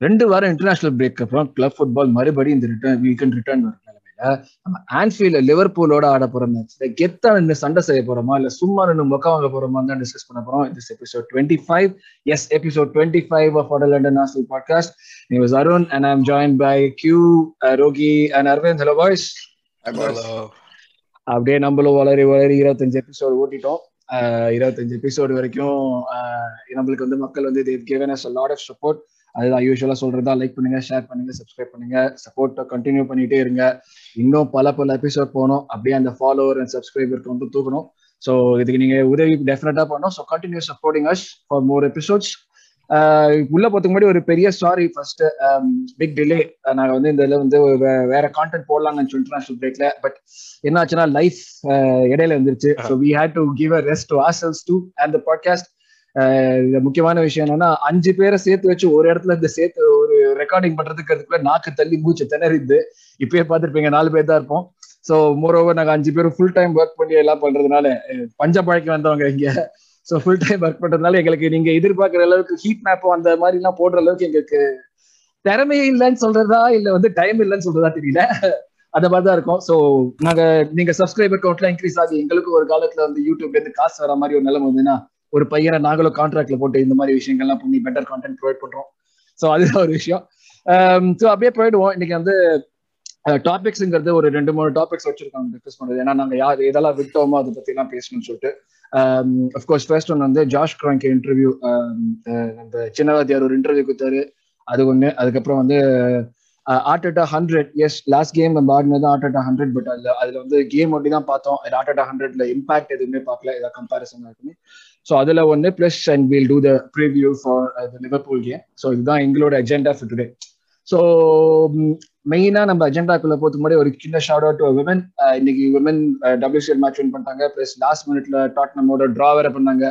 ரெண்டு வாரம் international break அப்புறம் கிளப் ஃபுட்பால் மறுபடியும் இந்த ரிட்டர்ன் வீக்கெண்ட் ரிட்டர்ன் வர நிலைமையில நம்ம ஆன்ஃபீல்ட்ல லிவர்பூலோட ஆட போற மேட்ச்ல கெத்தா நின்று சண்டை செய்ய போறோமா? இல்ல சும்மா நின்று மொக்க வாங்க போறோமா தான் டிஸ்கஸ் பண்ண போறோம். This episode twenty five is episode twenty five of ஆடல் லண்டன் நாஷனல் பாட்காஸ்ட் நீ was Arun and I am joined by Q Rogi and Aravind hello boys அப்படியே நம்மளும் வளரி வளரி இருபத்தஞ்சு எபிசோடு ஓட்டிட்டோம். இருபத்தஞ்சு எபிசோடு வரைக்கும் நம்மளுக்கு வந்து மக்கள் வந்து they've given us lot of support அதுதான் யூஸ்வலா சொல்றதா லைக் பண்ணுங்க ஷேர் பண்ணுங்க சப்ஸ்கிரைப் பண்ணுங்க சப்போர்ட் கண்டினியூ பண்ணிட்டே இருங்க. இன்னும் பல பல எபிசோட் போகணும். அப்படியே அந்த ஃபாலோவர் அண்ட் சப்ஸ்கிரைபருக்கு வந்து தூக்கணும். ஸோ இதுக்கு நீங்க உதவி டெஃபினட்டா பண்ணணும். So continue supporting us for more episodes உள்ள போறதுக்கு முன்னாடி ஒரு பெரிய சாரி ஃபர்ஸ்ட் பிக் டிலே நாங்க வந்து இந்த இதுல வந்து வேற கான்டென்ட் போடலாம்னு இன்டர்நேஷனல் பிரேக்ல பட் என்ன ஆச்சுன்னா லைஃப் இடையில வந்துருச்சு so we had to give a rest to ourselves too and the podcast முக்கியமான விஷயம் என்னன்னா அஞ்சு பேரை சேர்த்து வச்சு ஒரு இடத்துல இந்த சேர்த்து ஒரு ரெக்கார்டிங் பண்றதுக்கு அதுக்குள்ள நாக்கு தள்ளி மூச்சு திணறிது இப்பயே பார்த்துருப்பீங்க நாலு பேர் தான் இருப்போம். ஸோ மோரோவர் நாங்கள் அஞ்சு பேரும் ஃபுல் டைம் ஒர்க் பண்ணி எல்லாம் பண்றதுனால பஞ்ச பழக்கம் வந்தவங்க இங்க. ஸோ ஃபுல் டைம் ஒர்க் பண்றதுனால எங்களுக்கு நீங்க எதிர்பார்க்குற அளவுக்கு ஹீட் மேப் அந்த மாதிரி எல்லாம் போடுற அளவுக்கு எங்களுக்கு திறமையே இல்லைன்னு சொல்றதா இல்ல வந்து டைம் இல்லைன்னு சொல்றதா தெரியல. அந்த மாதிரி தான் இருக்கும். ஸோ நாங்க நீங்க சப்ஸ்கிரைபர் கவுண்ட்லாம் இன்க்ரீஸ் ஆகி எங்களுக்கு ஒரு காலத்துல வந்து யூடியூப்ல இருந்து காசு வர மாதிரி ஒரு நிலைமை வந்துன்னா ஒரு பையனை நாங்களும் கான்ட்ராக்ட்ல போட்டு இந்த மாதிரி விஷயங்கள்லாம் பண்ணி பெட்டர் கான்டென்ட் ப்ரொவைட் பண்றோம். ஸோ அதுதான் ஒரு விஷயம். Um, ஸோ அப்படியே போயிடுவோம் இன்னைக்கு வந்து டாபிக்ஸ்ங்கிறது ஒரு ரெண்டு மூணு டாபிக்ஸ் வச்சிருக்காங்க டிஸ்கஸ் பண்றது. ஏன்னா நாங்க யார் எதெல்லாம் விட்டோமோ அதை பத்தி எல்லாம் பேசணும்னு சொல்லிட்டு. அஃப்கோர்ஸ் ஃபர்ஸ்ட் ஒன் வந்து ஜாஷ் கிராங்கே இன்டர்வியூ நம்ம சின்னவாதியார் ஒரு இன்டர்வியூ கொடுத்தாரு. அது ஒண்ணு. அதுக்கப்புறம் வந்து Arteta hundred is last game நம்ம ஆடினது ஆர்டட்டா ஹண்ட்ரட் பட் அதுல அதுல வந்து கேம் ஒட்டி தான் பார்த்தோம் ஆர்ட் அட்டா ஹண்ட்ரட்ல இம்பாக்ட் எதுவுமே பார்க்கல. ஏதாவது கம்பாரிசன் இருக்குமே. ஸோ அதுல ஒன்று plus and will do the preview for Liverpool game so இதுதான் எங்களோட அஜெண்டா ஃபார் டுடே ஸோ மெயினா நம்ம அஜெண்டாக்குள்ளே போறதுக்கு முன்னாடி ஒரு சின்ன ஷார்ட் அவுட் டு விமன் இன்னைக்கு விமன் டபிள்யூசிஎல் மேட்ச் வின் பண்ணிட்டாங்க. பிளஸ் லாஸ்ட் மினிட்ல டாட்னமோட ட்ரா வேற பண்ணாங்க.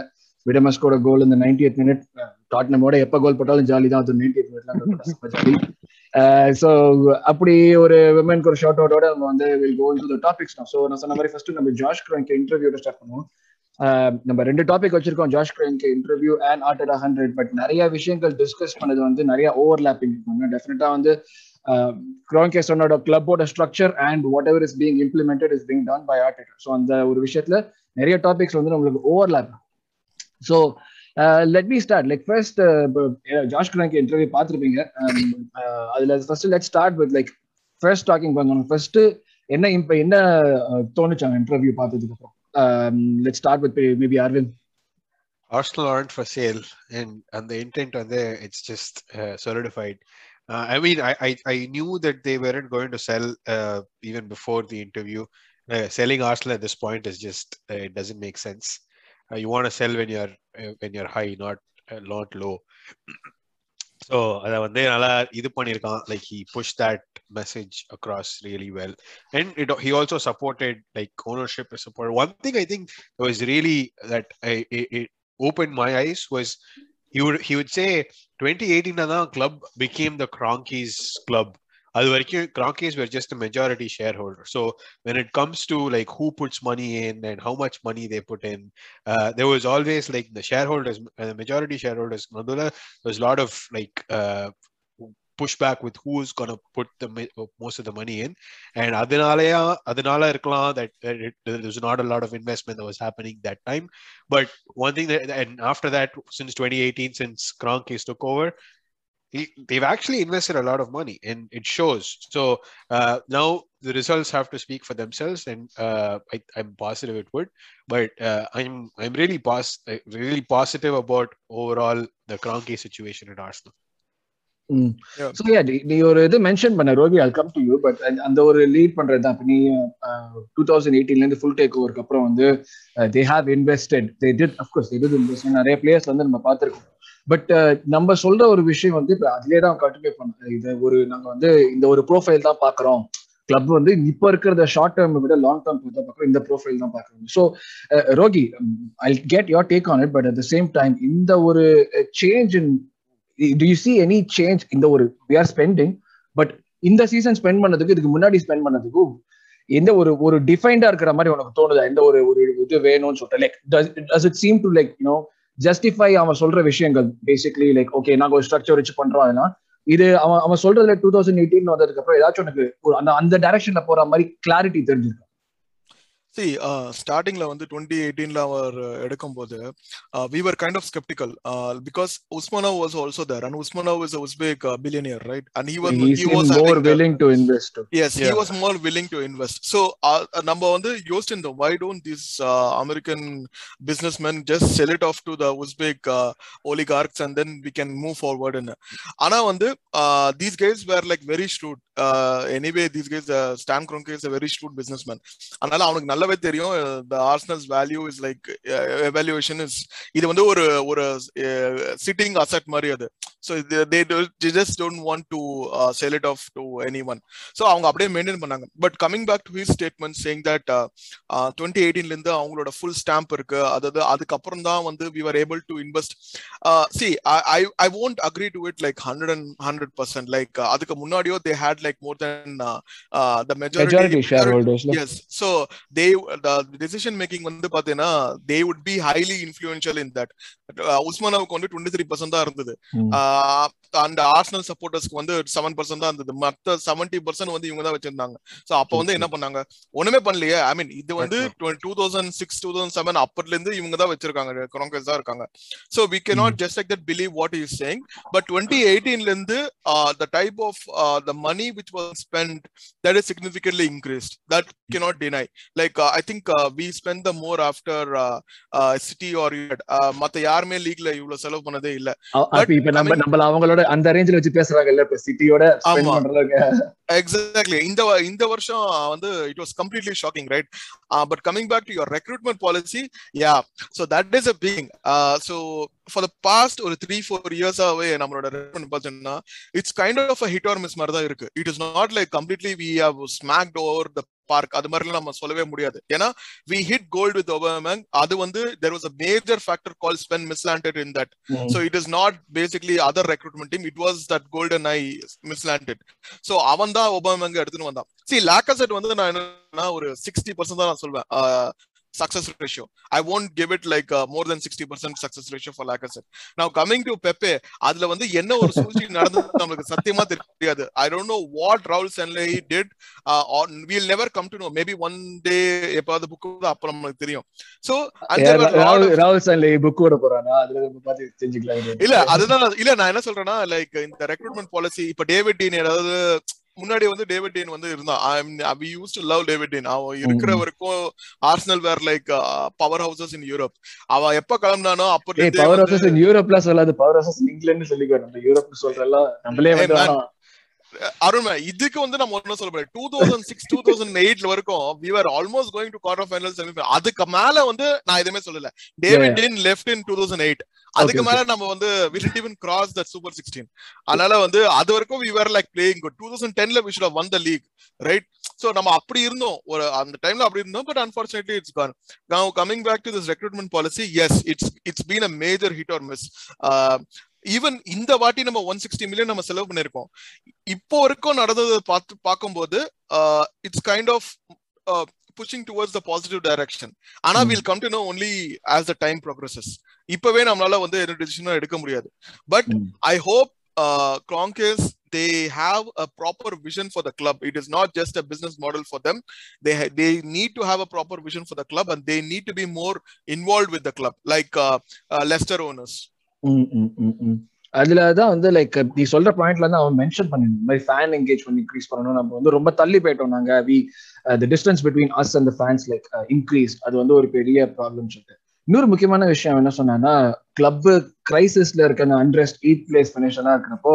விடமஸ்கோட கோல் இந்த நைன்டி எயிட் மினிட் டாட்னமோட எப்போ கோல் போட்டாலும் ஜாலி தான். அது நைன்டி எய்த் மினிட்ல ஜாலி ஸோ அப்படி ஒரு விமனுக்கு ஒரு ஷார்ட் அவுட்டோட நம்ம வந்து will go to the topics so நான் சொன்ன மாதிரி ஃபர்ஸ்ட் நம்ம ஜாஷ் கிராங்க் இன்டர்வியூட ஸ்டார்ட் பண்ணுவோம். நம்ம ரெண்டு டாபிக் வச்சிருக்கோம். Josh கிரேன்க்கு interview and Arteta hundred but நிறைய விஷயங்கள் டிஸ்கஸ் பண்ணது வந்து நிறைய ஓவர்லாப்பிங் இருக்கும் டெஃபினட்டா வந்து கிராங்கே சொன்னோட கிளப்போட structure and whatever is being implemented is being done by Arteta so அந்த ஒரு விஷயத்துல நிறைய டாபிக்ஸ் வந்து நம்மளுக்கு overlap so let me start like first Josh Kroenke interview பார்த்துருப்பீங்க. அதுல first let start with like first talking பண்ணணும் ஃபர்ஸ்ட் என்ன இப்போ என்ன தோணுச்சாங்க இன்டர்வியூ பார்த்ததுக்கு அப்புறம்? Um, let's start with maybe Arvind. Arsenal aren't for sale, and and the intent on there it's just uh, solidified. Uh, I mean, I, I I knew that they weren't going to sell uh, even before the interview. selling Arsenal at this point is just it doesn't make sense. you want to sell when you're when you're high, not not low. So அதை வந்து நல்லா இது பண்ணியிருக்கான். Like he push that message across really well and it he also supported like ownership support one thing I think was really that open my eyes was he would he would say 2018 தான் club became the Cronkies club. அது வரைக்கும் Cronkies were just a majority shareholder so when it comes to like who puts money in and how much money they put in uh, there was always like the shareholders uh, the majority shareholders there was a lot of like uh, pushback with who's going to put the most of the money in and adinalaya adinala irkalam that it, there's not a lot of investment that was happening that time but one thing that and after that since 2018 since Kroenke took over he, they've actually invested a lot of money and it shows so uh, now the results have to speak for themselves and uh, I, am positive it would but uh, i'm i'm really pos- really positive about overall the Kroenke situation at arsenal so yeah நீ ஒரு இது mention பண்ண ரோகி அல் come to you but அந்த ஒரு lead பண்றது தான் நீ two thousand எயிட்டீன்ல இருந்து ஃபுல் டேக் ஓவருக்கு அப்புறம் வந்து they have invested they did of course இது இன்வெஸ்ட் நிறைய பிளேயர்ஸ் வந்து நம்ம பார்த்துருக்கோம் but uh, நம்ம சொல்ற ஒரு விஷயம் வந்து இப்போ அதுலேயே தான் கண்டினியூ பண்ண இது ஒரு நாங்க வந்து இந்த ஒரு ப்ரோஃபைல் தான் பாக்குறோம் கிளப் வந்து இப்ப இருக்கிற ஷார்ட் டேர்ம் விட லாங் டேர்ம் தான் பார்க்குறோம். இந்த ப்ரோஃபைல் தான் பார்க்குறோம். So Rogi I get your take on it but at the same time இந்த ஒரு change in to you see any change இந்த ஒரு வி ஆர் ஸ்பெண்டிங் பட் இந்த சீசன் ஸ்பெண்ட் பண்ணதுக்கு இதுக்கு முன்னாடி ஸ்பெண்ட் பண்ணதுக்கும் எந்த ஒரு ஒரு டிஃபைன்டா இருக்கிற மாதிரி உனக்கு தோணுதா? எந்த ஒரு ஒரு இது வேணும்னு சொல்லிட்டு like does it seem to like you know justify அவன் சொல்ற விஷயங்கள் பேசிக்லி லைக் ஓகே நாங்க ஒரு ஸ்ட்ரக்சர் வச்சு பண்றோம் அதெல்லாம். இது அவன் அவன் சொல்றதுல டூ தௌசண்ட் எயிட்டீன் வந்ததுக்கு அப்புறம் ஏதாச்சும் உனக்கு அந்த அந்த டைரக்ஷன்ல போற மாதிரி கிளாரிட்டி தெரிஞ்சிருக்கு சி ஸ்டார்டிங்ல வந்து டுவெண்ட்டி எயிட்டீன்ல அவர் எடுக்கும்போது we were kind of sceptical because Usmanov was also there and Usmanov is Uzbek billionaire right and he was He he was seemed more willing to invest Yes, he Yeah. was more willing to invest. So, uh, நம்ம வந்து யோசிச்சிருந்தோம் why don't these uh, American businessmen just sell it off to the Uzbek uh, oligarchs and then we can move forward ன்னு ஆனா வந்து uh, these guys were like very shrewd. Uh, anyway, these guys, uh, Stan Kroenke is a very shrewd businessman. அதனால அவனுக்கு நல்லாவே தெரியும். the Arsenal's value is like uh, evaluation is இது வந்து ஒரு ஒரு சிட்டிங் அசெட் மாதிரி அது. So they do- they just don't want to uh, sell it off to anyone. So அவங்க அப்படியே மெயின்டைன் பண்ணாங்க. But coming back to his statement saying that twenty எயிட்டீன்ல இருந்து அவங்களோட ஃபுல் ஸ்டாம்ப் இருக்கு. அதாவது அதுக்கப்புறம் தான் வந்து we are able to invest see I I won't agree to it like hundred and hundred percent like அதுக்கு முன்னாடியோ they had like more than the majority majority share ஹோல்டர்ஸ்ல yes so they the decision making வந்து பாத்தீங்கன்னா they would be highly influential in that உஸ்மானாவுக்கு வந்து twenty three percent தான் இருந்தது. அந்த Arsenal சப்போர்ட்டர்ஸ்க்கு வந்து seven percent தான் இருந்தது. மத்த செவன்டி பர்சன்ட் வந்து இவங்க தான் வச்சிருந்தாங்க. சோ அப்ப வந்து என்ன பண்ணாங்க? ஒண்ணுமே பண்ணலையே. ஐ மீன் இது வந்து two thousand six two thousand seven அப்பர்ல இருந்து இவங்க தான் வச்சிருக்காங்க. குரோங்கஸ் தான் இருக்காங்க. So we can't just like that believe what is saying but twenty எயிட்டீன்ல இருந்து the type of the money which was spend that is significantly increased that can't deny like I think we spend the more after City or மத்த யாருமே லீக்ல இவ்வளவு செலவு பண்ணதே இல்ல. இப்ப நம்ம நம்ம அவங்களோட அந்த ரேஞ்சில வச்சு பேசுறாங்கல்ல இப்ப சிட்டியோட எக்ஸாக்ட்லி இந்த இந்த வருஷம் வந்து it was completely shocking right but coming back to your recruitment policy yeah so that is a being so for the past ஒரு த்ரீ ஃபோர் இயர்ஸாவே நம்மளோட ரெக்ரூட்மெண்ட் பார்த்தீங்கன்னா it's kind of hit or miss மாதிரி தான் இருக்கு. It is not like completely we have smacked over the park அது மாதிரிலாம் நம்ம சொல்லவே முடியாது. ஏன்னா we hit gold with Aubameyang அது வந்து there was a major factor call spend mislanded in that So it is not basically other recruitment team. It was that golden eye mislanted. So அவன் தான் ஒபாமங்க எடுத்துன்னு வந்தான். சி லாக்கசெட் வந்து நான் என்ன ஒரு சிக்ஸ்டி பர்சன்ட் தான் நான் சொல்வேன். Success ratio I won't give it like more then sixty percent success ratio for Lacazette நான் கமிங் டு பெப்பே அதுல வந்து என்ன ஒரு சூழ்ச்சி நடந்தது நம்மளுக்கு சத்தியமா தெரியாது. I don't know what Raul Sanllehi did we'll never come to know maybe one day எப்பாவது புக் அப்ப நம்மளுக்கு தெரியும். ஸோ ராகுல் சான்லே புக் ஓட போறானா? அதுல நம்ம பார்த்து தெரிஞ்சுக்கலாம். இல்ல அதுதான் இல்ல நான் என்ன சொல்றேன்னா லைக் இந்த ரெக்ரூட்மெண்ட் பாலிசி இப்ப டேவிட் டீன் ஏதாவது முன்னாடி வந்து டேவிட் டீன் வந்து இருந்தான். We used to love David Dein அவன் இருக்கிற. வரைக்கும் Arsenal were like powerhouses in Europe அவன் எப்ப கிளம்பினானோ அப்ப பவர் ஹவுசஸ் இன் யூரோப்ல சொல்லாது. பவர் ஹவுசஸ் இங்கிலாந்து சொல்லிக்கோ. நம்ம யூரோப்னு சொல்றலாம் நம்மளே வந்து man. வேணாம். அருண் man, இதுக்கு வந்து நம்ம ஒன்னும் சொல்ல முடியாது. Two thousand six two thousand எயிட்ல வரைக்கும் we are almost going to quarter final semifinal அதுக்கு மேல வந்து நான் எதுவுமே சொல்லல. David Dein left in two thousand eight அதுக்கு. மேல நம்ம வந்து we did even cross that super sixteen அதனால வந்து அது வரைக்கும் we were like playing good two thousand டென்ல we should won the league right so நம்ம அப்படி இருந்தோம். ஒரு அந்த டைம்ல அப்படி இருந்தோம் but unfortunately it's gone coming back to this recruitment policy yes it's it's been a major hit or miss. Even இந்த வாட்டி நம்ம ஒன் சிக்ஸ்டி மில்லியன் நம்ம செலவு பண்ணிருக்கோம் இப்போ வரைக்கும் நடந்ததை பார்த்து பார்க்கும்போது it's kind of pushing towards the positive direction ஆனா Hmm. Will come to know only as the time progresses இப்பவே நம்மளால வந்து எந்த டிசிஷனும் எடுக்க முடியாது பட் ம். I hope uh, Kronkis they have a proper vision for the club. It is not just a business model for them. They ha- they need to have a proper vision for the club, and they need to be more involved with the club, like uh, uh, Leicester owners. அதுல தான் அதுலதான் வந்து like நீ சொல்ற பாயிண்ட்ல இருந்து அவன் mention பண்ணிருந்த இந்த மாதிரி ஃபேன் என்கேஜ்மெண்ட் இன்க்ரீஸ் பண்ணணும். நம்ம வந்து ரொம்ப தள்ளி போயிட்டோம் நாங்க. We the distance between us and fans like increase அது வந்து ஒரு பெரிய ப்ராப்ளம் சொல்லிட்டு. இன்னொரு முக்கியமான விஷயம் என்ன சொன்னா கிளப் கிரைசிஸ்ல இருக்க அந்த அண்ட்ரஸ்ட் ஈட் பிளேஸ் ஃபினிஷ் இருக்கிறப்போ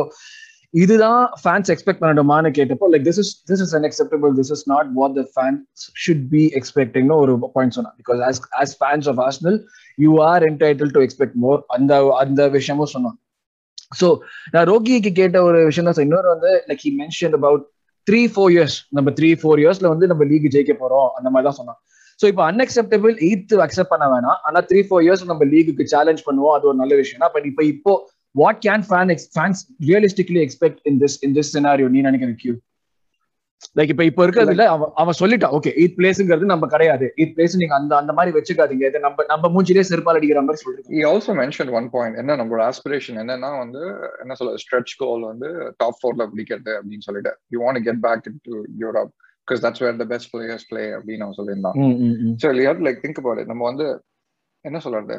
இதுதான் ஃபேன்ஸ் எக்ஸ்பெக்ட் பண்ணணுமான்னு கேட்டப்போ like this is this is unacceptable this is not what the fans should be எக்ஸ்பெக்டிங்னு ஒரு பாயிண்ட் சொன்னான் because as as fans of Arsenal you are entitled to expect more அந்த அந்த விஷயமும் சொன்னான் ஸோ நான் ரோகிக்கு கேட்ட ஒரு விஷயம் தான். இன்னொரு வந்து like he mention about three four years நம்ம த்ரீ ஃபோர் இயர்ஸ்ல வந்து நம்ம லீக் ஜெயிக்க போறோம். அந்த மாதிரி தான் சொன்னான் ஸோ இப்போ அன்அக்செப்டபிள் எயித்து அக்செப்ட் பண்ண வேணாம். ஆனால் த்ரீ ஃபோர் இயர்ஸ் நம்ம லீகுக்கு சேலஞ்ச் பண்ணுவோம். அது ஒரு நல்ல விஷயம் பட் இப்போ இப்போ what can fan fans realistically expect in this in this scenario நீ நினைக்கிற கியூ லைக் இப்ப இப்ப இருக்கிறதுல அவன் அவன் சொல்லிட்டான் ஓகே ஈத் பிளேஸ்ங்கிறது நம்ம கிடையாது. ஈத் பிளேஸ் நீங்க அந்த அந்த மாதிரி வச்சுக்காதீங்க. இதை நம்ம நம்ம மூஞ்சிலே செருப்பால் அடிக்கிற மாதிரி சொல்றீங்க. He also mentioned one point என்ன நம்மளோட ஆஸ்பிரேஷன் என்னன்னா வந்து என்ன சொல்ல ஸ்ட்ரெச் கோல் வந்து டாப் ஃபோர்ல பிடிக்கிறது அப்படின்னு சொல்லிட்டு. You want get back in to Europe because that's where the best players play அப்படின்னு அவன் சொல்லியிருந்தான். So you have like think about நம்ம வந்து என்ன சொல்றது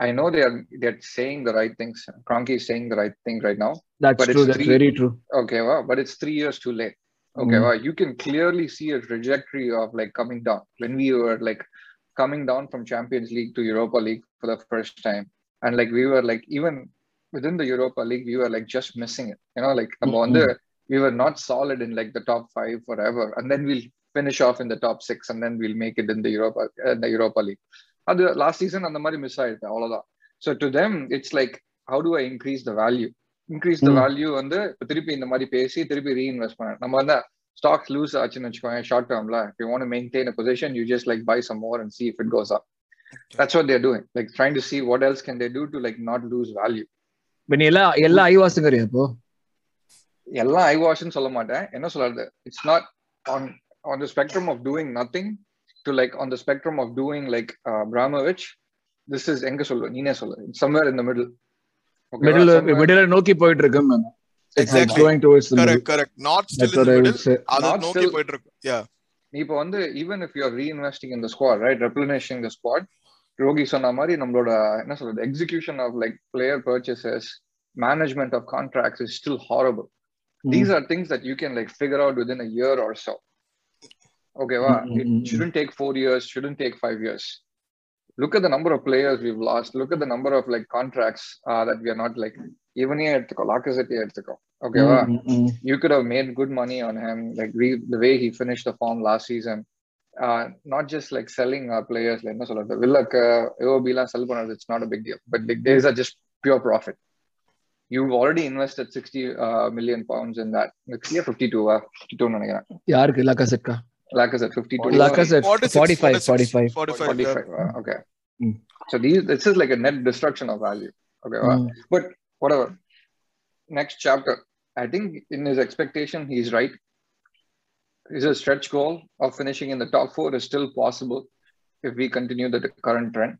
I know they are they're saying the right things. Cronky is saying the right thing right now. That's true. That's three, very true. Okay, wow. But it's three years too late. Okay, mm. wow. You can clearly see a trajectory of like coming down when we were like coming down from Champions League to Europa League for the first time, and like we were like even within the Europa League, we were like just missing it. You know, like mm we were not solid in like the top five forever, and then we'll finish off in the top six, and then we'll make it in the Europa uh, the Europa League. அது last season அந்த மாதிரி miss ஆயிடுது அவ்வளவுதான். So to them it's like how to I increase the value increase the Mm. Value வந்து இப்ப திருப்பி இந்த மாதிரி பேசி திருப்பி ரீஇன்வெஸ்ட் பண்ண. நம்ம வந்து ஸ்டாக்ஸ் லூஸ் ஆச்சுன்னு வச்சுக்கோங்க short டேர்ம்ல you want maintain a position you just like buy some more and see if it goes up that's what they're doing. Like trying to see what else can they do to like not lose value. இப்ப நீ எல்லா எல்லா ஐவாசுங்கறியா இப்போ? எல்லாம் ஐ வாஷ்னு சொல்ல மாட்டேன். என்ன சொல்றது? It's not on on the spectrum of doing nothing to like on the spectrum of doing like Abramovich this is எங்க சொல்லுவ நீனே சொல்லு. Somewhere in the middle middle middle நோக்கி போயிட்டு இருக்கு Exactly. going towards the middle. Correct correct not That's still what in I the would middle say. அது Not நோக்கி still- போயிட்டு இருக்கு யா நீ இப்போ வந்து even if you're reinvesting in the squad right replenishing the squad Rogi சொன்ன மாதிரி நம்மளோட என்ன சொல்றது? Execution of like player purchases management of contracts is still horrible these are things that you can like figure out within a year or so. okay wow Mm, mm, it mm, mm. shouldn't take four years shouldn't take five years look at the number of players we've lost look at the number of like contracts uh, that we are not like even here okay wow Mm, mm, mm. you could have made good money on him like re- the way he finished the form last season uh, not just like selling our players like no so the Villaka, AOB la sell பண்ணது, it's not a big deal but like these are just pure profit you've already invested 60 uh, million pounds in that like yeah, 52 uh, 52 நினைக்கிறேன் யாருக்கு லக்காசெட்கா Lacazette 52 Lacazette 45 45 45 45 uh, okay Mm. so these this is like a net destruction of value okay wow. Mm. whatever. Next chapter. I think in his expectation, he's right. His stretch goal of finishing in the top four is still possible if we continue the current trend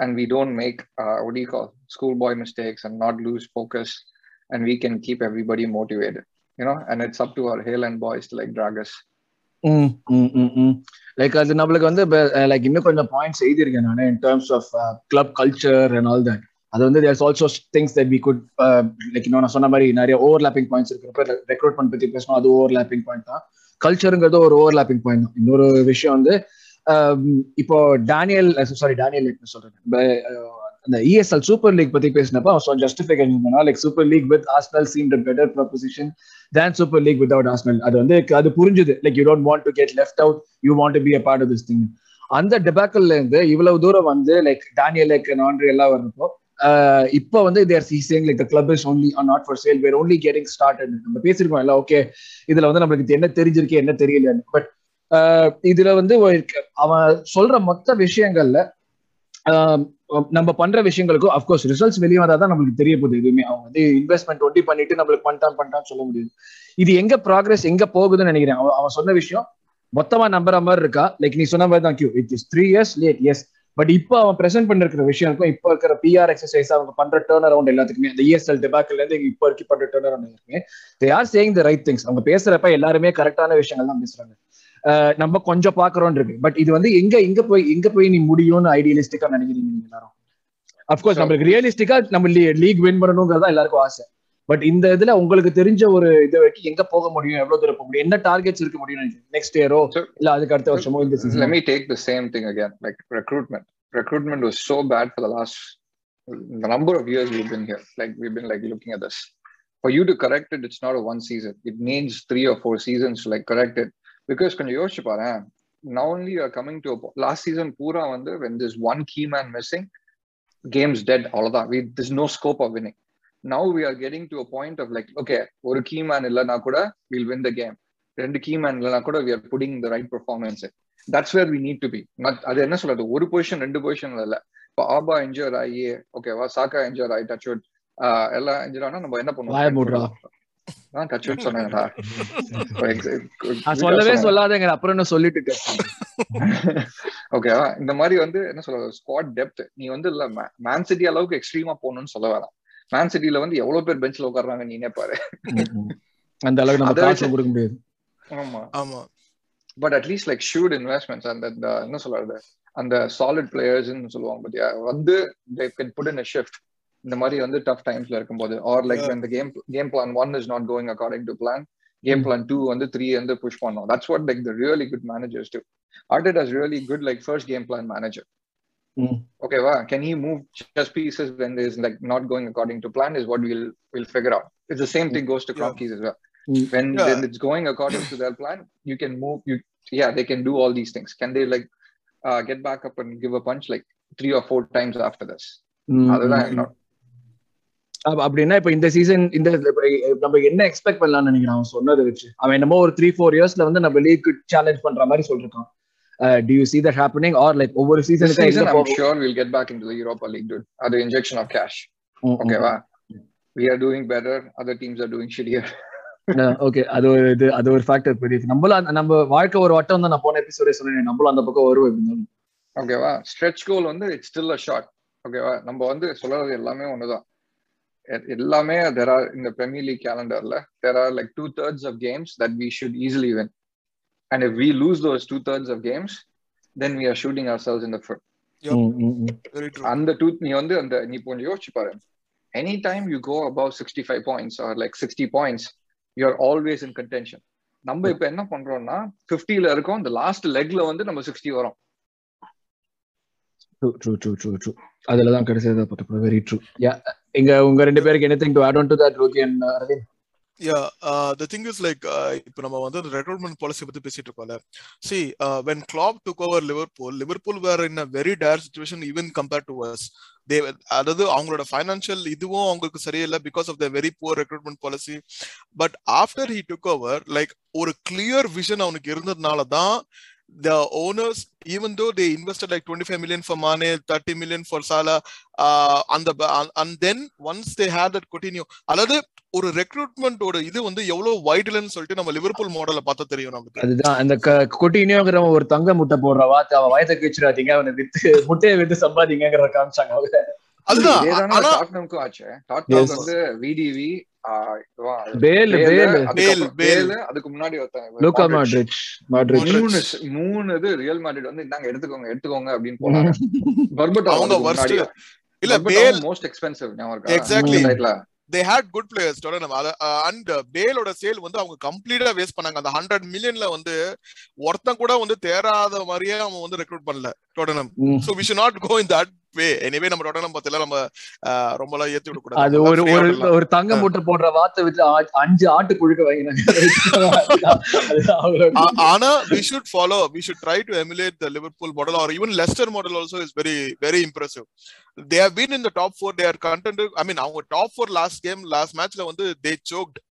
and we don't make uh, what do you call schoolboy mistakes and not lose focus and we can keep everybody motivated. You know, and it's up to our hale and boys to like drag us. Like அது நம்மளுக்கு வந்து like இன்னும் கொஞ்சம் points எழுதியிருக்கேன் நான் in terms of club culture and all that அது வந்து there's also things that we could like இன்னும் நான் சொன்ன மாதிரி நிறைய ஓவர்லாப்பிங் பாயிண்ட்ஸ் இருக்கிறப்ப ரெக்ரூட்மெண்ட் பத்தி பேசணும் அது ஓவர் லேப்பிங் பாயிண்ட் தான் கல்ச்சருங்கிறது ஒரு ஓவர் லேப்பிங் பாயிண்ட் தான். இன்னொரு விஷயம் வந்து um, இப்போ டேனியல் சாரி டேனியல் சொல்றேன் இந்த அந்த இஎஸ்எல் சூப்பர் லீக் பத்தி பேசினப்ப அவன் ஜஸ்டிஃபிகேஷன் பண்ணா like super league with Arsenal seem better proposition than super league without Arsenal அது வந்து அது புரிஞ்சுது. Like you don't want to get left out you want to be a part of this thing அந்த டெபாக்கல்ல இருந்து இவ்வளவு தூரம் வந்து லைக் டேனியல் லைக் நான்கு எல்லாம் வர்றப்போ ஆஹ் இப்போ வந்து they're seizing like club is only not for sale were only getting start நம்ம பேசியிருக்கோம் எல்லாம் ஓகே இதுல வந்து நம்மளுக்கு என்ன தெரிஞ்சிருக்கு என்ன தெரியல பட் இதுல வந்து அவன் சொல்ற மொத்த விஷயங்கள்ல நம்ம பண்ற விஷயங்களுக்கும் அஃப்கோர்ஸ் ரிசல்ட்ஸ் வெளியே வந்தாதான் நம்மளுக்கு தெரிய போகுது எதுவுமே. அவங்க வந்து இன்வெஸ்ட்மெண்ட் ஒட்டி பண்ணிட்டு நம்மளுக்கு பண்ணிட்டான் பண்ணிட்டான்னு சொல்ல முடியாது. இது எங்க ப்ராக்ரஸ் எங்க போகுதுன்னு நினைக்கிறேன். அவன் அவன் சொன்ன விஷயம் மொத்தமா நம்புற மாதிரி இருக்கா? லைக் நீ சொன்ன மாதிரி தான் Q it is three years late yes but இப்போ அவன் பிரசென்ட் பண்ணிருக்கிற விஷயம் இருக்கும் இப்போ இருக்கிற பிஆர் எக்ஸசைஸ் அவங்க பண்ற டேர்ன் அரௌண்ட் எல்லாத்துக்குமே அந்த இஎஸ்எல் டெபாக்கில் இருந்து இப்போ வரைக்கும் பண்ற டேர்ன் அரௌண்ட் எல்லாருமே they are saying the right things அவங்க பேசுறப்ப எல்லாருமே கரெக்டான விஷயங்கள் தான் பேசுறாங்க. நம்ம கொஞ்சம் பாக்குறோம் இருக்கு பட் இது வந்து எங்க எங்க போய் எங்க போய் நீ முடியும்னு ஐடியலிஸ்டிக்கா நினைக்கிறீங்க நீங்க எல்லாரும் அப்கோர்ஸ் நம்மளுக்கு ரியலிஸ்டிக்கா நம்ம லீக் வின் பண்ணணுங்கிறதா எல்லாருக்கும் ஆசை பட் இந்த இதுல உங்களுக்கு தெரிஞ்ச ஒரு இது வரைக்கும் எங்க போக முடியும் எவ்வளவு தூரம் போக முடியும் என்ன டார்கெட்ஸ் இருக்க முடியும் நெக்ஸ்ட் இயரோ இல்ல அதுக்கு அடுத்த வருஷமோ இந்த season me take the same thing again, like recruitment. Recruitment was so bad for the last the number of years we've been here. Like we've been like looking at this. For you to correct it, it's not a one season. It needs three or four seasons to like correct it. Because when you பாரேன் not only you are coming to a po- last season பூரா வந்து when there's one key man missing, game's dead. அவ்வளவுதான். We there's no scope of winning. Now we are getting to a point of like, okay, ஒரு key man இல்லைனா கூட we'll win the game. ரெண்டு key man இல்லைனா கூட we are putting the right performance in. That's where we need to be அது என்ன சொல்றது ஒரு பொசிஷன் ரெண்டு பொசிஷன் இல்ல இப்போ ஆபா என்ஜோர் ஆகி ஓகேவா சாக்கா என்ஜோர் ஆகி டச் எல்லாம் என்ஜோர் ஆனா நம்ம என்ன வாய மூடுறா. பண்ணுவோம் நான் சொன்னேன்டா நான் சொல்லவே சொல்லாதேங்க அப்புறம் என்ன சொல்லிட்டு. ஓகேவா இந்த மாதிரி வந்து என்ன சொல்றது ஸ்குவாட் டெப்த் நீ வந்து இல்ல மேன் சிட்டி அளவுக்கு எக்ஸ்ட்ரீமா போகணும்னு சொல்ல வேணாம். மேன் சிட்டில வந்து எவ்வளவு பேர் பெஞ்ச்ல உட்கார்றாங்க நீனே பாரு. அந்த அளவுக்கு நம்ம அதை காசு வச்சு- கொடுக்க முடியாது. ஆமா. ஆமா. But at least like should investments அந்த என்ன சொல்றது அந்த சாலிட் பிளேயர்ஸ்னு சொல்லுவாங்க பத்தியா? வந்து they can put in shift இந்த மாதிரி வந்து டஃப் டைம்ஸ்ல இருக்கும்போது ஆர் லைக் Yeah. இந்த game game plan one is not going according to plan game Mm. Plan two வந்து த்ரீ வந்து புஷ் பண்ணோம் that's what like the really good managers to ordered us really good like first game plan manager ம். ஓகேவா can he move chess pieces when there is like not going according to plan is what we'll we'll figure out it's the same thing goes to Yeah. crop keys as well Mm. when Yeah. when it's going according to their plan you can move you yeah they can do all these things can they like uh, get back up and give a punch like three or four times after this ம், அதுதான் ம். என்னோட அப்ப- அப்படின்னா இப்ப இந்த season இந்த நம்ம என்ன எக்ஸ்பெக்ட் பண்ணலாம்னு நினைக்கிறேன்? அவன் சொன்னதை வச்சு. அவன் என்னமோ ஒரு த்ரீ ஃபோர் இயர்ஸ்ல வந்து நம்ம லீக் சேலஞ்ச் பண்ற மாதிரி சொல்லிருக்கான். Do you see that happening? Or like ஒவ்வொரு சீசனுக்கு the europa league dude. uh, the injection of cash. okay wow we are doing better. Other teams are doing shittier. Okay அது ஒரு இது அது ஒரு ஃபேக்டர் பெரிய நம்மளும் அந்த- நம்ம வாழ்க்கை ஒரு வட்டம் தான் நான் போன எபிசோடே சொன்னேன். நம்மளும் அந்த பக்கம் வருவோம். ஓகேவா ஸ்ட்ரெச் கோல் வந்து இட்ஸ் ஸ்டில் அ ஷார்ட் ஓகேவா நம்ம வந்து சொல்றது எல்லாமே ஒண்ணுதான். எல்லாமே தெர் ஆர் இந்த Premier League கேலண்டர்ல there are like two thirds of games that we should easily win and if we lose those two thirds of games then we are shooting ourselves இந்த foot அந்த டூ நீ வந்து அந்த நீ கொஞ்சம் யோசிச்சு பாரு. Any time you go above sixty five points or like sixty points you are always in contention நம்ம இப்ப என்ன பண்றோம்னா 50 ல இருக்கோம் இந்த லாஸ்ட் லெக்ல வந்து நம்ம சிக்ஸ்டி வரோம். True, true, true, தான் கடைசியாக வெரி ட்ரூ யா இங்க உங்க ரெண்டு பேருக்கு anything to add on to that Rogi and Aravind yeah the thing is like இப்போ நம்ம வந்து ரெக்ரூட்மெண்ட் பாலிசி பத்தி பேசிட்டு இருக்கோம்ல. See when Klopp took over Liverpool Liverpool Liverpool in a very dire situation even compared to worse they அதாவது அவங்களோட financial இதுவும் அவங்களுக்கு சரியில்லை because of the very poor recruitment policy but after he took over like ஒரு clear vision அவனுக்கு இருந்ததுனால தான் the owners even though they invested like 25 million for Mane 30 million for Salah uh, and the and, and then once they had that Coutinho அதாவது ஒரு ரெக்ரூட்மெண்டோட இது வந்து எவ்வளவு வைடல்னு சொல்லிட்டு நம்ம லிவர்பூல் மாடலை பார்த்தா தெரியும் நமக்கு. அதுதான். அந்த கொட்டினியோங்கிற ஒரு தங்க முட்டை போடுற வார்த்தை அவன் வயதை கிச்சிடாதீங்க அவனை வித்து முட்டையை வித்து சம்பாதிங்கிற காமிச்சாங்க அவங்க. அதுதான். ஆச்சு. வந்து விடிவி பேல் பேல் பேல், பேல். அதுக்கு முன்னாடி ஒருத்தன் லூகா மாட்ரிச். மாட்ரிச் மாட்ரிச் மூணு மூணு இது ரியல் மேட்ரிட் வந்து இந்தாங்க எடுத்துக்கோங்க எடுத்துக்கோங்க அப்படின்னு போனாங்க. அவங்க worst. இல்ல பேல் மோஸ்ட் எக்ஸ்பென்சிவ் ஞாபகம். They had good players Tottenham and பேலோட sale வந்து அவங்க கம்ப்ளீட்டா வேஸ்ட் பண்ணாங்க. அந்த ஹண்ட்ரட் மில்லியன்ல வந்து ஒருத்தன் கூட வந்து தேராத மாதிரியே அவன் வந்து ரெக்ரூட் பண்ணல Tottenham so we should not go in that way anyway நம்ம டொடனம் பத்தில நம்ம uh, ரொம்பலாம் ஏத்தி விட கூடாது அது ஒரு ஒரு. ஒரு தங்க முட்டை போடுற வார்த்தை விட்டு அஞ்சு ஆட்டு புழுக்க வாங்கினாங்க ஆனா we should follow we should try to emulate the liverpool model or even leicester model also is very very impressive they have been in the top four they are content i mean அவங்க top four last game last matchல வந்து they choked இல்ல,